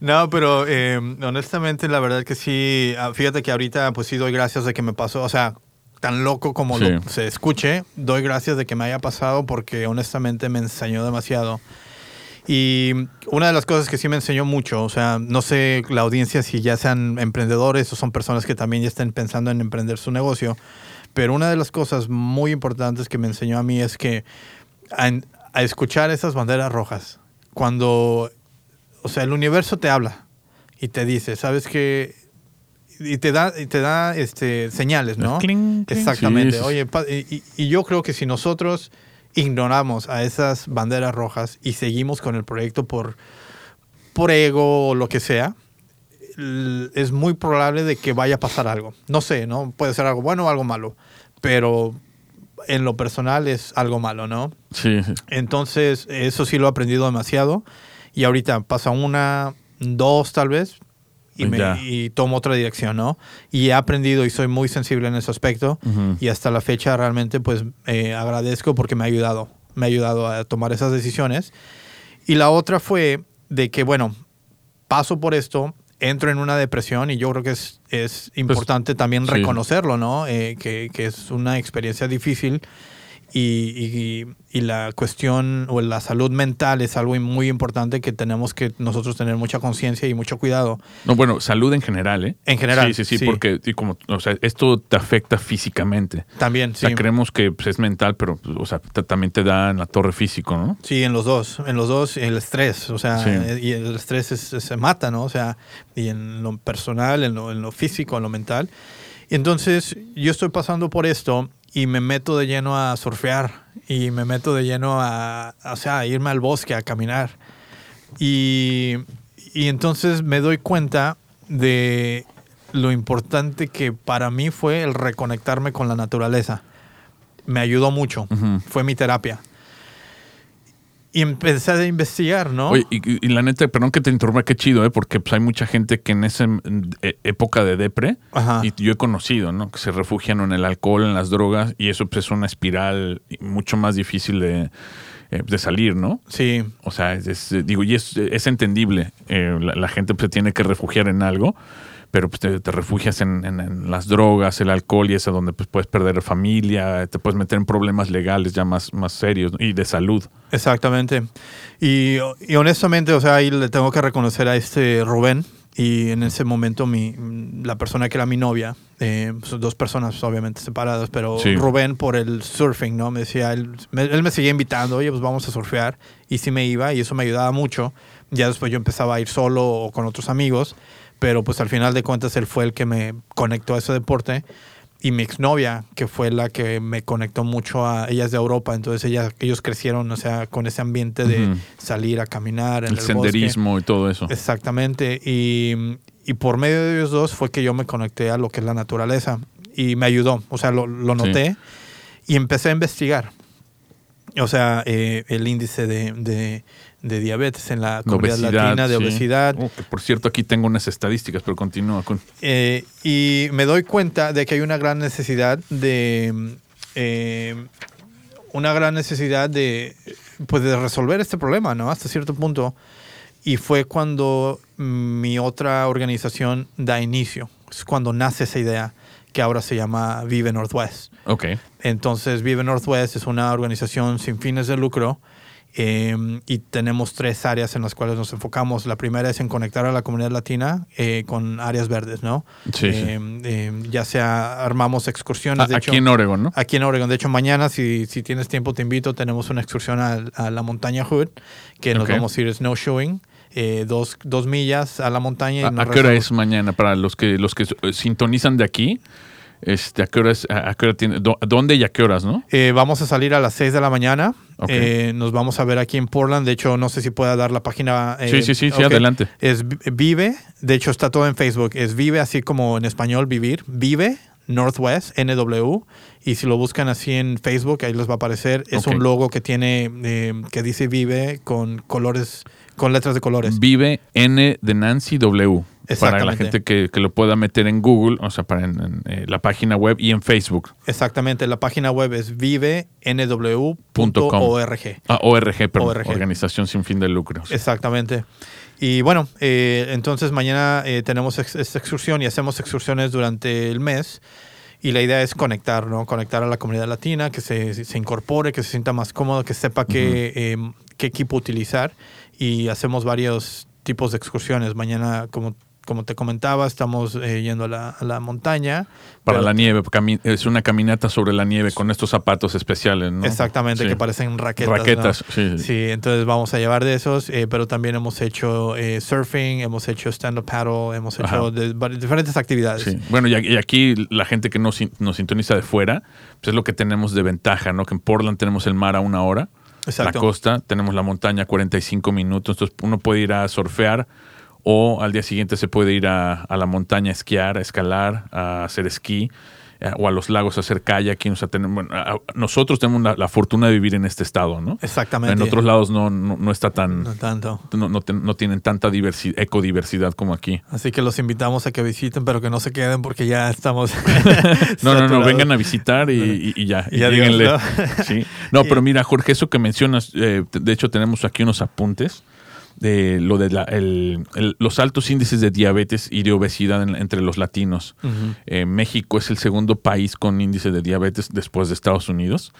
no, pero eh, honestamente, la verdad que sí, ah, fíjate que ahorita pues sí doy gracias de que me pasó, o sea, tan loco como Sí. lo- se escuche, doy gracias de que me haya pasado porque honestamente me enseñó demasiado. Y una de las cosas que sí me enseñó mucho, o sea, no sé la audiencia si ya sean emprendedores o son personas que también ya estén pensando en emprender su negocio, pero una de las cosas muy importantes que me enseñó a mí es que a, a escuchar esas banderas rojas, cuando, o sea, el universo te habla y te dice, sabes que y te da y te da este señales, ¿no? Cling, cling. Exactamente. Sí. Oye, pa- y, y- yo creo que si nosotros ignoramos a esas banderas rojas y seguimos con el proyecto por por ego o lo que sea, es muy probable de que vaya a pasar algo. No sé, ¿no? Puede ser algo bueno o algo malo, pero en lo personal es algo malo, ¿no? Sí. Entonces, eso sí lo he aprendido demasiado. Y ahorita pasa una, dos tal vez, y, me- Ya. y tomo otra dirección, ¿no? Y he aprendido y soy muy sensible en ese aspecto. Ujú. Y hasta la fecha realmente pues eh, agradezco porque me ha ayudado. Me ha ayudado a tomar esas decisiones. Y la otra fue de que, bueno, paso por esto, entro en una depresión y yo creo que es, es importante también Pues, sí. reconocerlo, ¿no? Eh, que, que es una experiencia difícil y, y- y la cuestión o la salud mental es algo muy importante que tenemos que nosotros tener mucha conciencia y mucho cuidado. No, bueno, salud en general, ¿eh? En general, Sí, sí, sí, sí. porque y como, o sea, esto te afecta físicamente. También, O sea, sí. creemos que pues, es mental, pero o sea, también te da en la torre físico, ¿no? Sí, en los dos, en los dos, el estrés, o sea, Sí. eh, y el estrés es- se mata, ¿no? O sea, y en lo personal, en lo, en lo físico, en lo mental. Y entonces yo estoy pasando por esto y me meto de lleno a surfear y me meto de lleno a, o sea, a irme al bosque a caminar. Y, y entonces me doy cuenta de lo importante que para mí fue el reconectarme con la naturaleza. Me ayudó mucho, fue mi terapia. Y empecé a investigar, ¿no? Oye, y, y la neta, perdón que te interrumpa, qué chido, ¿eh? Porque pues, hay mucha gente que en esa e- época de depre, Ajá. y yo he conocido, ¿no? Que se refugian en el alcohol, en las drogas, y eso pues, es una espiral mucho más difícil de, eh, de salir, ¿no? Sí, O sea, es, es, digo, y es, es entendible. Eh, la, la gente pues, se tiene que refugiar en algo, pero pues, te, te refugias en, en- en las drogas, el alcohol, y es a donde pues, puedes perder familia, te puedes meter en problemas legales ya más, más serios y de salud. Exactamente. Y, y honestamente, o sea, ahí le tengo que reconocer a este Rubén. Y en ese momento mi, la persona que era mi novia, eh, son dos personas obviamente separadas, pero Sí. Rubén por el surfing, ¿no? Me decía, él me, él me seguía invitando, oye, pues vamos a surfear. Y sí me iba y eso me ayudaba mucho. Ya después yo empezaba a ir solo o con otros amigos, pero pues al final de cuentas él fue el que me conectó a ese deporte y mi exnovia, que fue la que me conectó mucho a ellas de Europa, entonces ella, ellos crecieron, o sea, con ese ambiente de Ujú. salir a caminar en El, el, senderismo y todo eso. bosque. Exactamente, y, y por medio de ellos dos fue que yo me conecté a lo que es la naturaleza y me ayudó, o sea, lo, lo Sí. noté y empecé a investigar. O sea, eh, el índice de, de- de diabetes en la comunidad latina, de sí. obesidad, Oh, por cierto, aquí tengo unas estadísticas, pero continúa con. Eh, y me doy cuenta de que hay una gran necesidad de eh, una gran necesidad de pues de resolver este problema, ¿no? Hasta cierto punto. Y fue cuando mi otra organización da inicio. Es cuando nace esa idea que ahora se llama Vive Northwest. Ok. Entonces, Vive Northwest es una organización sin fines de lucro eh, y tenemos tres áreas en las cuales nos enfocamos. La primera es en conectar a la comunidad latina eh, con áreas verdes, ¿no? Sí. Eh, ya sea armamos excursiones. Ah, de aquí hecho, en Oregon, ¿no? Aquí en Oregon. De hecho, mañana, si, si tienes tiempo, te invito. Tenemos una excursión a, a la montaña Hood, que nos Ok. vamos a ir snowshoeing. eh, dos, dos millas a la montaña. y ¿A, a qué hora es mañana para los que los que eh, sintonizan de aquí? Este, ¿a qué hora es- a, a qué hora tiene, dó- dónde y a qué horas, no? Eh, vamos a salir a las 6 de la mañana. Eh, nos vamos a ver aquí en Portland. De hecho, no sé si pueda dar la página. eh, Sí, sí, sí, sí, adelante. Es Vi- Vive. De hecho, está todo en Facebook. Es Vive, así como en español, vivir. Vive Northwest, NW. Y si lo buscan así en Facebook, ahí les va a aparecer. Es un logo que tiene, eh, que dice Vive con colores, con letras de colores. Vive N de Nancy W. Para la gente que, que lo pueda meter en Google, o sea, para en, en, eh, la página web y en Facebook. Exactamente. La página web es vivenw.org. Ah, ORG, perdón. ORG. Organización sin fin de lucro. Exactamente. Y bueno, eh, entonces mañana eh, tenemos ex- esta excursión y hacemos excursiones durante el mes. Y la idea es conectar, ¿no? Conectar a la comunidad latina, que se, se incorpore, que se sienta más cómodo, que sepa qué, eh, qué equipo utilizar. Y hacemos varios tipos de excursiones. Mañana, como, como te comentaba, estamos eh, yendo a la, a la montaña. Para Pero- la nieve, es una caminata sobre la nieve con estos zapatos especiales, ¿no? Exactamente, Sí. que parecen raquetas. ¿no? Raquetas, sí. Sí, entonces vamos a llevar de esos, eh, pero también hemos hecho eh, surfing, hemos hecho stand-up paddle, hemos hecho de- diferentes actividades. Sí. Bueno, y aquí, y aquí la gente que nos, nos sintoniza de fuera, pues es lo que tenemos de ventaja, ¿no? Que en Portland tenemos el mar a una hora, Exacto. la costa, tenemos la montaña a 45 minutos, entonces uno puede ir a surfear o al día siguiente se puede ir a, a la montaña a esquiar, a escalar, a hacer esquí eh, o a los lagos a hacer kayaking. O sea, tenemos, bueno, a- nosotros tenemos la, la fortuna de vivir en este estado, ¿no? Exactamente. En otros lados no, no, no está tan... No tanto. No, no ten- no tienen tanta diversi- ecodiversidad como aquí. Así que los invitamos a que visiten, pero que no se queden porque ya estamos. No, no, no, vengan a visitar y, y- y ya. Y adiós, lléguenle. ¿no? Sí. No, pero mira, Jorge, eso que mencionas, eh, de hecho tenemos aquí unos apuntes de lo de la- el- el- los altos índices de diabetes y de obesidad en- entre los latinos. Eh, México es el segundo país con índice de diabetes después de Estados Unidos.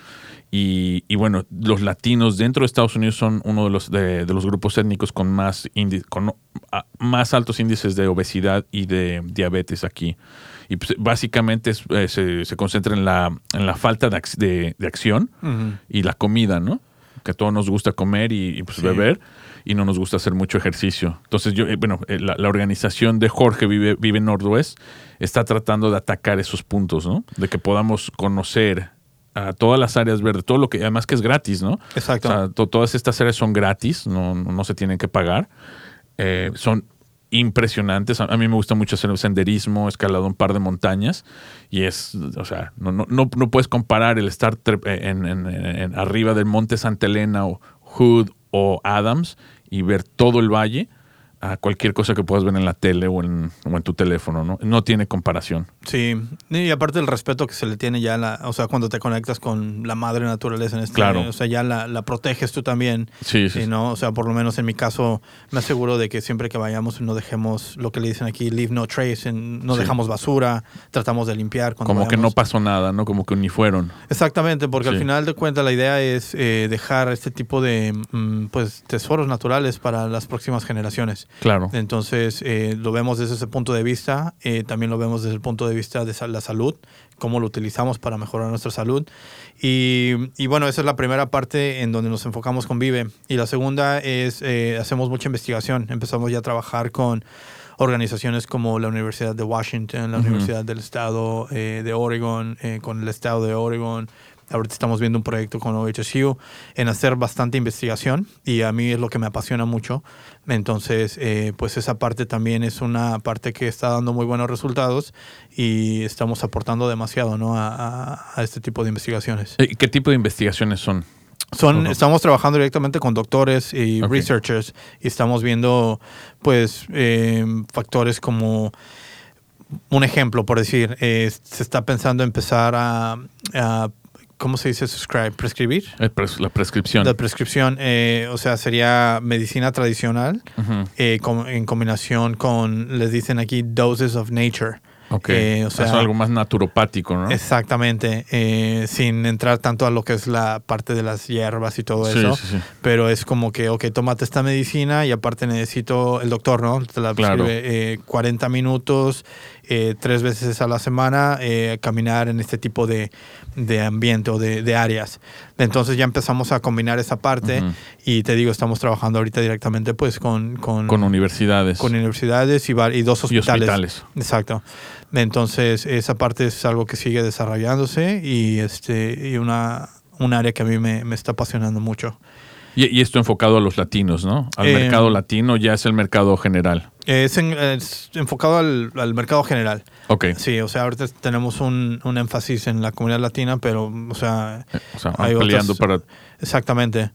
Y, y bueno, los latinos dentro de Estados Unidos son uno de los, de, de los grupos étnicos con más, indi- con más altos índices de obesidad y de diabetes aquí. Y pues, básicamente es- eh, se, se concentra en la, en la falta de, de- de acción y la comida, ¿no? Que a todos nos gusta comer y, y, pues Sí. beber y no nos gusta hacer mucho ejercicio. Entonces, yo, eh, bueno, eh, la, la organización de Jorge Vive, Vive Nordwest está tratando de atacar esos puntos, ¿no? De que podamos conocer a todas las áreas verdes, todo lo que, además que es gratis, ¿no? Exacto. O sea, to- todas estas áreas son gratis, no, no, no se tienen que pagar. Eh, son impresionantes. A, mí me gusta mucho hacer senderismo, escalado un par de montañas y es, o sea, no, no, no, no puedes comparar el estar tre- en, en- en- arriba del Monte Santa Elena o Hood o Adams y ver todo el valle a cualquier cosa que puedas ver en la tele o en, o en tu teléfono, ¿no? No tiene comparación. Sí, y aparte el respeto que se le tiene ya, la, o sea, cuando te conectas con la madre naturaleza en este, Claro. o sea, ya la, la proteges tú también. Sí, sí, no, o sea, por lo menos en mi caso me aseguro de que siempre que vayamos no dejemos lo que le dicen aquí, leave no trace, no Sí. dejamos basura, tratamos de limpiar cuando Como que no pasó nada, ¿no? Como que ni fueron. Exactamente, porque al final de cuentas la idea es eh, dejar este tipo de mm, pues tesoros naturales para las próximas generaciones. Claro. Entonces eh, lo vemos desde ese punto de vista, eh, también lo vemos desde el punto de vista de la salud, cómo lo utilizamos para mejorar nuestra salud. Y, y bueno, esa es la primera parte en donde nos enfocamos con Vive. Y la segunda es, eh, hacemos mucha investigación, empezamos ya a trabajar con organizaciones como la Universidad de Washington, la. Universidad del Estado eh, de Oregon, eh, con el Estado de Oregon. Ahorita estamos viendo un proyecto con OHSU en hacer bastante investigación y a mí es lo que me apasiona mucho. Entonces, eh, pues esa parte también es una parte que está dando muy buenos resultados y estamos aportando demasiado ¿no? a, a- a este tipo de investigaciones. Eh, ¿Qué tipo de investigaciones son? Son. Estamos trabajando directamente con doctores y Ok. researchers y estamos viendo pues eh, factores como un ejemplo, por decir, eh, se está pensando empezar a, a- ¿cómo se dice? Subscribe, prescribir. Eh, pres- La prescripción. La prescripción, eh, o sea, sería medicina tradicional eh, com- en combinación con, les dicen aquí, doses of nature. Ok. Eh, o sea, sea, algo más naturopático, ¿no? Exactamente, eh, sin entrar tanto a lo que es la parte de las hierbas y todo Sí, eso, sí, sí. pero es como que, ok, tómate esta medicina y aparte necesito, el doctor, ¿no? Te la Claro. prescribe eh, 40 minutos, eh, tres veces a la semana, eh, caminar en este tipo de, de ambiente o de, de áreas. Entonces ya empezamos a combinar esa parte y te digo, estamos trabajando ahorita directamente pues con, con, Con universidades. con universidades y, y dos y hospitales. Exacto. Entonces, esa parte es algo que sigue desarrollándose y este y una, un área que a mí me, me está apasionando mucho. Y, y esto enfocado a los latinos, ¿no? Al Eh, mercado latino ya es el mercado general. Es, en- es enfocado al, al mercado general. Ok. Sí, o sea, ahorita tenemos un, un énfasis en la comunidad latina, pero, o sea, Eh, O sea, Hay peleando otras- para exactamente.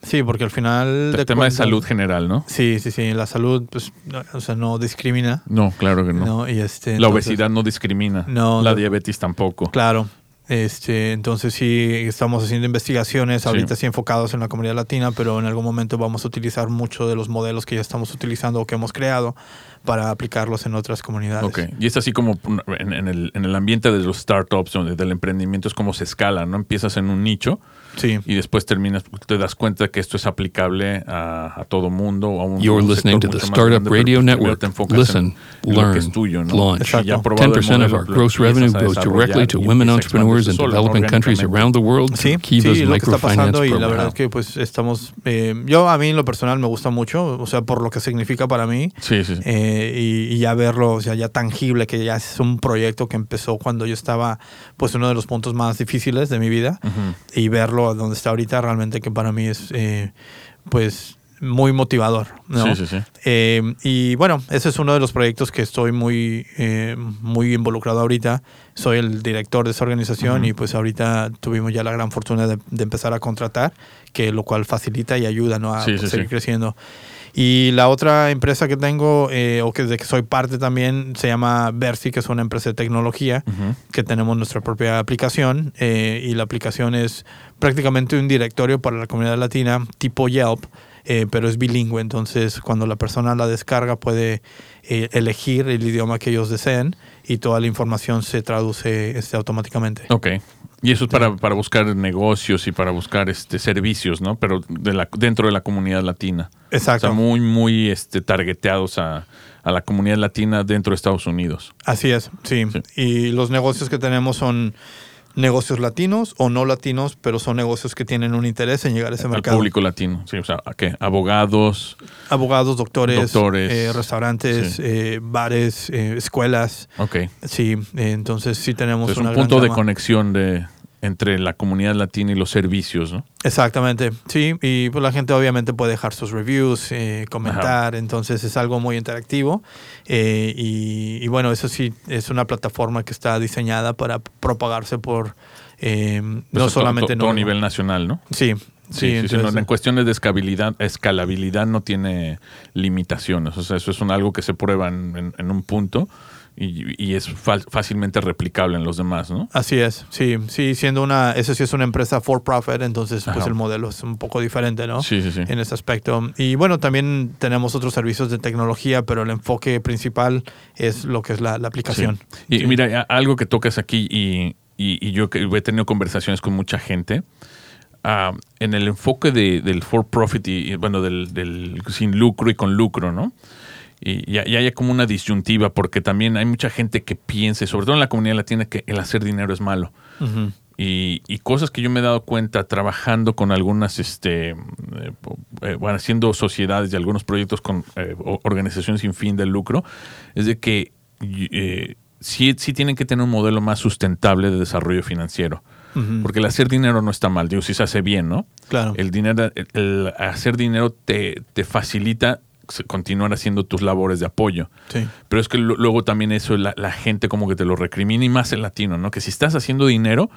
Sí, porque al final... el tema de salud general, ¿no? Sí, sí, sí. La salud, pues, no, o sea, no discrimina. No, claro que no. ¿no? Y este, La entonces- obesidad no discrimina. No, La diabetes tampoco. Claro. Este, entonces sí, estamos haciendo investigaciones ahorita sí enfocados en la comunidad latina, pero en algún momento vamos a utilizar mucho de los modelos que ya estamos utilizando o que hemos creado para aplicarlos en otras comunidades. Ok. Y es así como en, en el, en el ambiente de los startups, o del emprendimiento, es como se escala, ¿no? Empiezas en un nicho Sí. y después terminas, te das cuenta que esto es aplicable a, a todo mundo. A un, You're listening to sector the Startup grande, Radio Network. Listen, learn, que es tuyo, ¿no? launch. Ya Exacto. probado el 10% of our gross revenue goes directly to women entrepreneurs in developing countries around the world Sí, through Kiva's sí, lo que está microfinance pasando y la program. verdad es que pues estamos, eh, yo a mí en lo personal me gusta mucho, o sea, por lo que significa para mí Sí, sí, eh, y, y ya verlo, o sea, ya tangible, que ya es un proyecto que empezó cuando yo estaba, pues uno de los puntos más difíciles de mi vida Ujú. y verlo a donde está ahorita realmente que para mí es, eh, pues, muy motivador, ¿no? Sí, sí, sí. Eh, y bueno, ese es uno de los proyectos que estoy muy, eh, muy involucrado ahorita. Soy el director de esa organización y pues ahorita tuvimos ya la gran fortuna de, de empezar a contratar, que lo cual facilita y ayuda ¿no? a pues, seguir creciendo. Y la otra empresa que tengo, eh, o que de que soy parte también, se llama Versi, que es una empresa de tecnología, que tenemos nuestra propia aplicación. eh, y la aplicación es prácticamente un directorio para la comunidad latina, tipo Yelp, eh, pero es bilingüe. Entonces, cuando la persona la descarga, puede eh, elegir el idioma que ellos deseen y toda la información se traduce este, automáticamente. Ok. Y eso es para, para buscar negocios y para buscar este servicios, ¿no? Pero de la, dentro de la comunidad latina. Exacto. O sea, muy, muy este, targeteados a, a la comunidad latina dentro de Estados Unidos. Así es, sí. Sí. Y los negocios que tenemos son negocios latinos o no latinos, pero son negocios que tienen un interés en llegar a ese Al mercado. público latino. Sí, o sea, ¿a qué? Abogados. Abogados, doctores, Doctores. eh, restaurantes, Sí. eh, bares, eh, escuelas. Ok. Sí, eh, entonces sí tenemos Es una un punto de conexión de, entre la comunidad latina y los servicios, ¿no? Exactamente, sí, y pues la gente obviamente puede dejar sus reviews, eh, comentar, entonces es algo muy interactivo eh, y, y bueno, eso sí es una plataforma que está diseñada para propagarse por eh, Pues no solamente a nivel nacional, ¿no? Sí, Sí, sí, sí, entonces- no, en cuestiones de escalabilidad, escalabilidad no tiene limitaciones. O sea, eso es un, algo que se prueba en, en- en un punto y, y es fácilmente replicable en los demás, ¿no? Así es, sí, sí, siendo una, eso sí es una empresa for profit, entonces pues el modelo es un poco diferente, ¿no? Sí, sí, sí. En ese aspecto. Y bueno, también tenemos otros servicios de tecnología, pero el enfoque principal es lo que es la, la aplicación. Sí. Y Sí. mira, algo que tocas aquí y, y- y yo he tenido conversaciones con mucha gente, ah, en el enfoque de- del for profit y, y, bueno, del, del sin lucro y con lucro, ¿no? Y ya, ya hay como una disyuntiva porque también hay mucha gente que piensa, y sobre todo en la comunidad latina, que el hacer dinero es malo. Y, y cosas que yo me he dado cuenta trabajando con algunas, este, eh, eh, bueno, haciendo sociedades y algunos proyectos con eh, organizaciones sin fin de lucro, es de que y- eh, sí, sí tienen que tener un modelo más sustentable de desarrollo financiero. Porque el hacer dinero no está mal, digo, si se hace bien, ¿no? Claro. El dinero, el, el hacer dinero te, te facilita continuar haciendo tus labores de apoyo. Sí. Pero es que luego también eso la, la gente como que te lo recrimina y más el latino, ¿no? Que si estás haciendo dinero,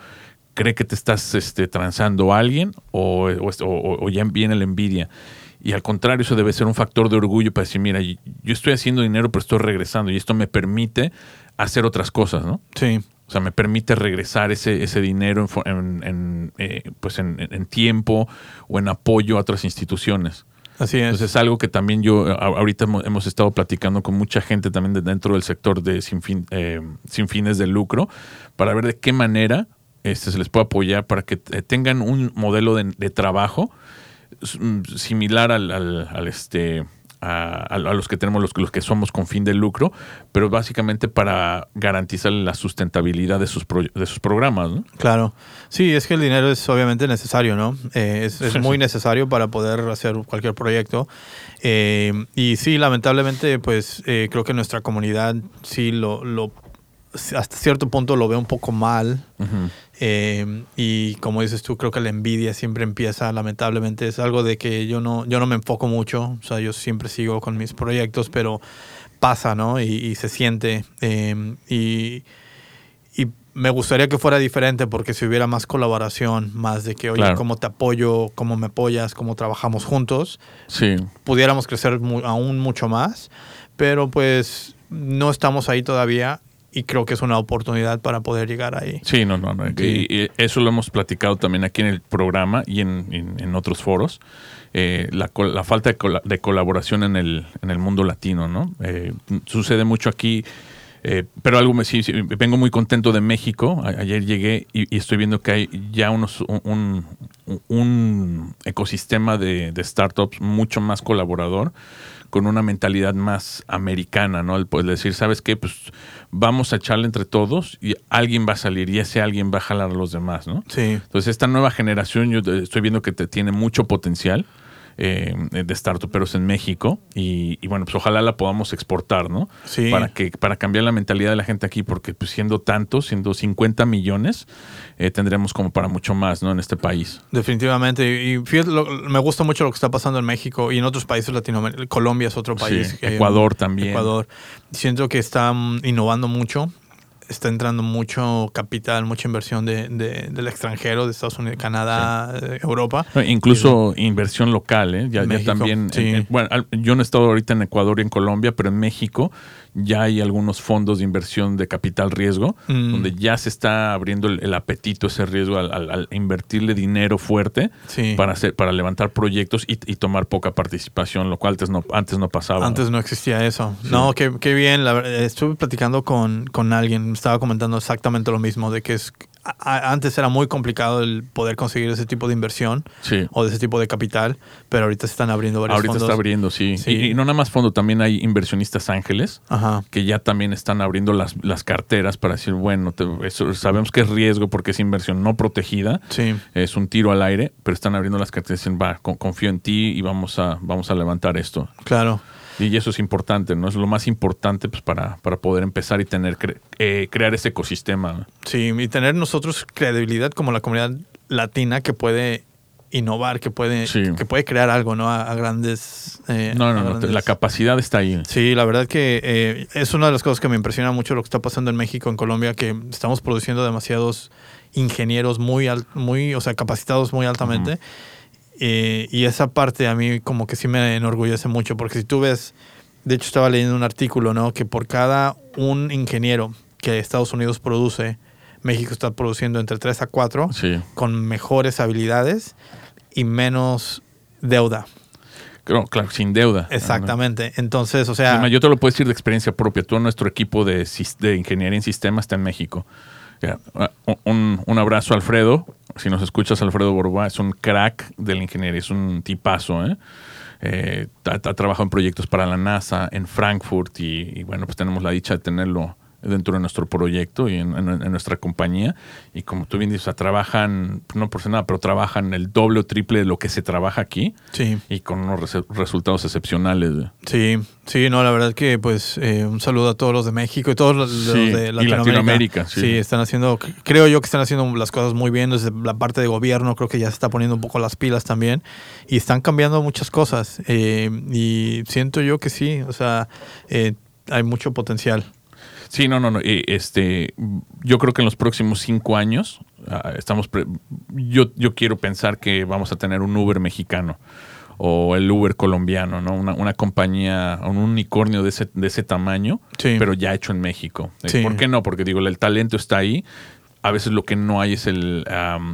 cree que te estás este, transando a alguien o, o, o- o ya viene la envidia. Y al contrario, eso debe ser un factor de orgullo para decir, mira, yo estoy haciendo dinero, pero estoy regresando y esto me permite hacer otras cosas, ¿no? Sí. O sea, me permite regresar ese, ese dinero en, fo- en- en, eh, pues en, en tiempo o en apoyo a otras instituciones. Así es. Entonces es algo que también yo, a- ahorita hemos, estado platicando con mucha gente también de dentro del sector de sin, fin- eh, sin fines de lucro, para ver de qué manera este, se les puede apoyar para que eh, tengan un modelo de, de trabajo mm, similar al- al, este a, los que tenemos los, los que somos con fin de lucro, pero básicamente para garantizar la sustentabilidad de sus, pro- de sus programas, ¿no? Claro. Sí, es que el dinero es obviamente necesario, ¿no? Eh, es muy necesario para poder hacer cualquier proyecto. Eh, y sí, lamentablemente, pues eh, creo que nuestra comunidad sí lo, lo hasta cierto punto lo ve un poco mal. Eh, y como dices tú, creo que la envidia siempre empieza, lamentablemente. Es algo de que yo no, yo no me enfoco mucho. O sea, yo siempre sigo con mis proyectos, pero pasa, ¿no? Y, y se siente. Eh, y, y me gustaría que fuera diferente porque si hubiera más colaboración, más de que, oye, Claro. cómo te apoyo, cómo me apoyas, cómo trabajamos juntos, Sí, pudiéramos crecer mu- aún mucho más. Pero pues no estamos ahí todavía y creo que es una oportunidad para poder llegar ahí. Sí, no, no, no. Sí. Y, y eso lo hemos platicado también aquí en el programa y en, en- en otros foros. Eh, la, la falta de, cola- de colaboración en el, en el mundo latino, ¿no? Eh, sucede mucho aquí, eh, pero algo me sí, sí, vengo muy contento de México. A- ayer llegué y, y estoy viendo que hay ya unos un, un- un ecosistema de, de startups mucho más colaborador con una mentalidad más americana, ¿no? El poder decir, ¿sabes qué? Pues vamos a echarle entre todos y alguien va a salir y ese alguien va a jalar a los demás, ¿no? Sí. Entonces, esta nueva generación, yo estoy viendo que te- tiene mucho potencial eh, de startuperos en México y, y bueno, pues ojalá la podamos exportar, ¿no? Sí. Para, que, para cambiar la mentalidad de la gente aquí, porque pues siendo tantos, siendo 50 millones, eh, tendremos como para mucho más, ¿no? En este país. Definitivamente. Y fíjate, lo- me gusta mucho lo que está pasando en México y en otros países latinoamericanos. Colombia es otro país. Sí, Ecuador también. Ecuador. Siento que están innovando mucho. Está entrando mucho capital, mucha inversión de, de- del extranjero, de Estados Unidos, Canadá, eh, Europa. No, Incluso inversión local, ¿eh? Ya, también. sí. en- en- bueno, yo no he estado ahorita en Ecuador y en Colombia, pero en México ya hay algunos fondos de inversión de capital riesgo, Mm. donde ya se está abriendo el, el apetito, ese riesgo al, al- al invertirle dinero fuerte Sí. para hacer, para levantar proyectos y, y tomar poca participación, lo cual antes no, antes no pasaba. Antes no existía eso. No, qué, qué bien. La, estuve platicando con, con alguien, me estaba comentando exactamente lo mismo, de que es, a- antes era muy complicado el poder conseguir ese tipo de inversión Sí. o de ese tipo de capital, pero ahorita se están abriendo varios Ahorita fondos. está abriendo, sí. Sí. Y, y no nada más fondo, también hay inversionistas ángeles. Ajá. que ya también están abriendo las, las carteras para decir, bueno, te- eso, sabemos que es riesgo porque es inversión no protegida, Sí. es un tiro al aire, pero están abriendo las carteras y dicen, va, con- confío en ti y vamos a, vamos a levantar esto. Claro. Y eso es importante, ¿no? Es lo más importante pues, para, para poder empezar y tener cre- eh, crear ese ecosistema. Sí, y tener nosotros credibilidad como la comunidad latina que puede innovar, que puede, Sí. que puede crear algo, ¿no? A, a grandes... eh, No, a no, no, la capacidad está ahí. Sí, la verdad que eh, es una de las cosas que me impresiona mucho lo que está pasando en México, en Colombia, que estamos produciendo demasiados ingenieros muy, al- muy o sea, capacitados muy altamente. Y esa parte a mí como que sí me enorgullece mucho, porque si tú ves, de hecho estaba leyendo un artículo, ¿no? Que por cada un ingeniero que Estados Unidos produce, México está produciendo entre 3 a 4 Sí. con mejores habilidades y menos deuda. Claro, claro, sin deuda. Exactamente. Entonces, o sea, yo te lo puedo decir de experiencia propia. Todo nuestro equipo de, de ingeniería en sistemas está en México. Un, un abrazo Alfredo. Si nos escuchas, Alfredo Borba es un crack de la ingeniería, es un tipazo. ¿eh? Eh, ha, trabajado en proyectos para la NASA, en Frankfurt, y bueno, pues tenemos la dicha de tenerlo dentro de nuestro proyecto y en, en- en nuestra compañía. Y como tú bien dices, o sea, trabajan, no por ser nada, pero trabajan el doble o triple de lo que se trabaja aquí sí. y con unos resultados excepcionales. Sí, sí, no, la verdad que pues eh, un saludo a todos los de México y todos los, Sí, de Latinoamérica. Latinoamérica, sí. están haciendo, creo yo que están haciendo las cosas muy bien desde la parte de gobierno, creo que ya se está poniendo un poco las pilas también y están cambiando muchas cosas eh, y siento yo que sí, o sea, eh, hay mucho potencial. Sí, no, no, no. eh, Este, yo creo que en los próximos cinco años ah, estamos. pre- yo, yo quiero pensar que vamos a tener un Uber mexicano o el Uber colombiano, ¿no? Una, una compañía, un unicornio de ese, de ese tamaño, Sí. pero ya hecho en México. Eh, Sí. ¿Por qué no? Porque digo, el talento está ahí. A veces lo que no hay es el,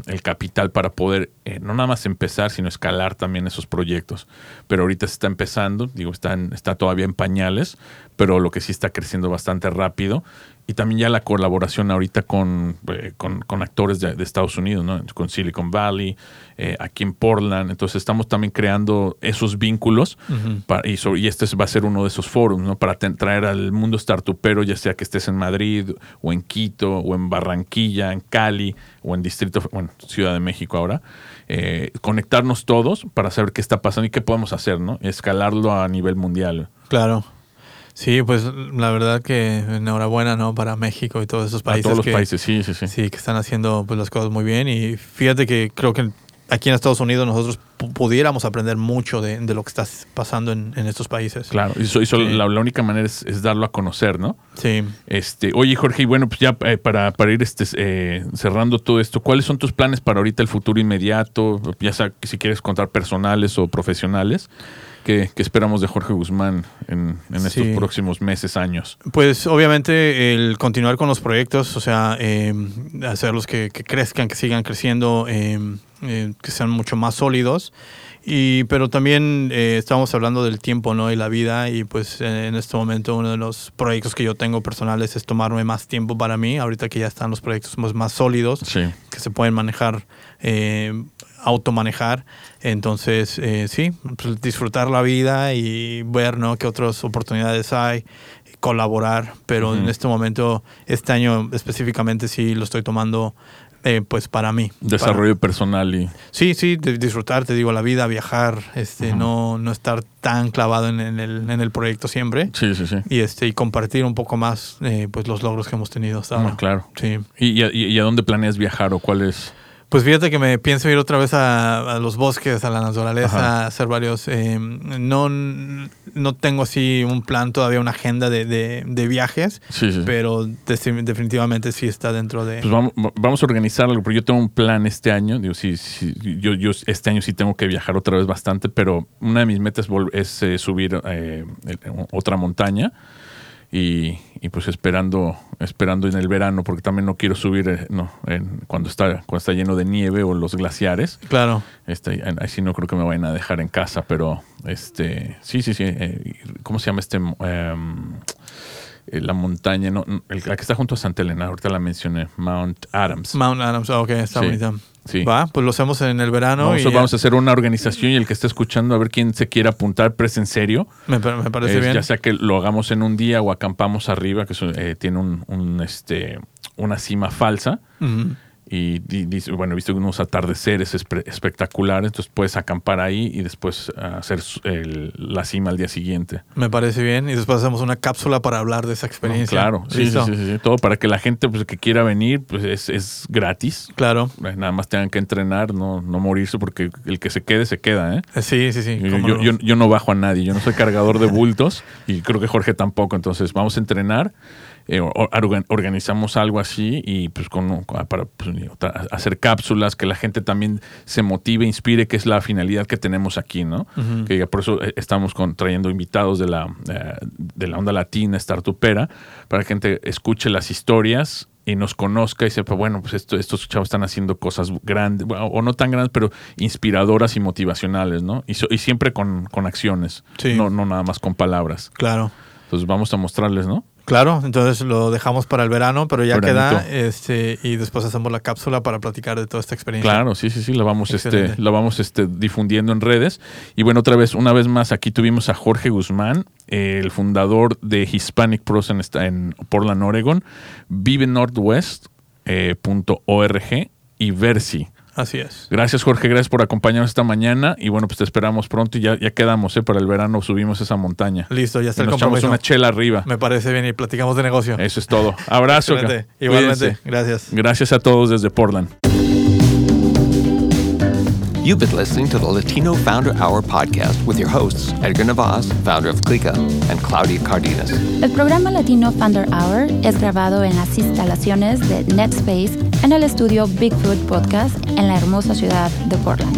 el capital para poder eh, no nada más empezar, sino escalar también esos proyectos. Pero ahorita se está empezando, digo, está, en- está todavía en pañales, pero lo que sí está creciendo bastante rápido. Y también ya la colaboración ahorita con, eh, con, con actores de, de Estados Unidos, ¿no? con Silicon Valley, eh, aquí en Portland. Entonces estamos también creando esos vínculos para- y, sobre- y este va a ser uno de esos foros, ¿no? Para traer al mundo startupero, ya sea que estés en Madrid o en Quito o en Barranquilla, en Cali o en Distrito, bueno, Ciudad de México ahora, eh, conectarnos todos para saber qué está pasando y qué podemos hacer, ¿no? Escalarlo a nivel mundial. Claro. Sí, pues la verdad que enhorabuena, ¿no? Para México y todos esos A países. todos los que- países, sí, sí, sí. Sí, que están haciendo pues, las cosas muy bien y fíjate que creo que aquí en Estados Unidos nosotros pu- pudiéramos aprender mucho de, de lo que está pasando en, en estos países. Claro, y eso, eso Sí. la, la única manera es, es darlo a conocer, ¿no? Sí. Este, oye Jorge, y bueno, pues ya eh, para, para ir este, eh, cerrando todo esto, ¿cuáles son tus planes para ahorita el futuro inmediato? Ya sea si quieres contar personales o profesionales, ¿qué, qué esperamos de Jorge Guzmán en, en estos Sí. próximos meses, años? Pues obviamente el continuar con los proyectos, o sea, eh, hacerlos que, que crezcan, que sigan creciendo, eh, eh, que sean mucho más sólidos. Y, pero también eh, estamos hablando del tiempo ¿no? y la vida y pues en este momento uno de los proyectos que yo tengo personales es tomarme más tiempo para mí, ahorita que ya están los proyectos más, más sólidos, Sí. que se pueden manejar, eh, automanejar. Entonces, eh, sí, pues, disfrutar la vida y ver ¿no? qué otras oportunidades hay, colaborar, pero en este momento, este año específicamente sí lo estoy tomando eh, pues para mí. Desarrollo personal y... Sí, sí, disfrutar, te digo, la vida, viajar, este, no, no estar tan clavado en, en el, en el proyecto siempre. Sí, sí, sí. Y, este, y compartir un poco más eh, pues los logros que hemos tenido hasta ahora. No, claro. Sí. ¿Y, y a- y a dónde planeas viajar o cuál es? Pues fíjate que me pienso ir otra vez a, a los bosques, a la naturaleza, Ajá. a hacer varios. eh, no, no tengo así un plan, todavía una agenda de, de- de viajes, Sí, sí. pero de- definitivamente sí está dentro de. Pues vamos, vamos a organizar algo, porque yo tengo un plan este año. Digo, sí, sí, yo, yo este año sí tengo que viajar otra vez bastante, pero una de mis metas es eh, subir eh, otra montaña y, y pues esperando esperando en el verano, porque también no quiero subir eh, no, en- cuando, está, cuando está lleno de nieve o los glaciares. Claro. Este, ahí sí no creo que me vayan a dejar en casa, pero este sí, sí, sí. eh, ¿Cómo se llama este? em, eh, la montaña, no, la que está junto a Santa Elena, ahorita la mencioné, Mount Adams. Mount Adams, ah, ok, está Sí, bonita. Sí. Va, pues lo hacemos en el verano. vamos, y vamos a hacer una organización y el que esté escuchando a ver quién se quiere apuntar, pero en serio. me, pa- me parece bien. Ya sea que lo hagamos en un día o acampamos arriba, que eso, eh, tiene un, un, este, una cima falsa. Ujú. Y di- dice, bueno, he visto unos atardeceres espe- espectaculares, entonces puedes acampar ahí y después ah, hacer el- la cima al día siguiente. Me parece bien. Y después hacemos una cápsula para hablar de esa experiencia. Claro, sí, sí, sí, sí, todo para que la gente pues, que quiera venir, pues es, es gratis. Claro. Eh, Nada más tengan que entrenar, no, no morirse, porque el que se quede, se queda, ¿eh? Eh, Sí, sí, sí. Yo, yo- no. yo- yo no bajo a nadie, yo no soy cargador de bultos y creo que Jorge tampoco, entonces vamos a entrenar. Eh, or- organ- organizamos algo así y pues con, con- para pues, hacer cápsulas que la gente también se motive, inspire, que es la finalidad que tenemos aquí, ¿no? Que ya por eso eh, estamos con, trayendo invitados de la, eh, de la onda latina, startupera, para que gente escuche las historias y nos conozca y sepa, bueno, pues esto, estos chavos están haciendo cosas grandes, bueno, o no tan grandes, pero inspiradoras y motivacionales, ¿no? Y, so- y siempre con, con acciones, Sí. no, no nada más con palabras. Claro. Entonces vamos a mostrarles, ¿no? Claro, entonces lo dejamos para el verano, pero ya Veranito. queda este y después hacemos la cápsula para platicar de toda esta experiencia. Claro, sí, sí, sí, la vamos, este, la vamos este, difundiendo en redes. Y bueno, otra vez, una vez más, aquí tuvimos a Jorge Guzmán, el fundador de Hispanic Pros en, esta- en Portland, Oregon, Vive Northwest, eh, punto .org y Versi. Así es. Gracias, Jorge, gracias por acompañarnos esta mañana. Y bueno, pues te esperamos pronto y ya, ya quedamos, ¿eh? Para el verano subimos esa montaña. Listo, ya está Y el nos echamos una chela arriba. Me parece bien y platicamos de negocio. Eso es todo. Abrazo. Igualmente. Cuídense. Gracias. Gracias a todos desde Portland. You've been listening to the Latino Founder Hour podcast with your hosts, Edgar Navas, founder of Clica, and Claudia Cardenas. El programa Latino Founder Hour es grabado en las instalaciones de NetSpace en el estudio Bigfoot Podcast en la hermosa ciudad de Portland.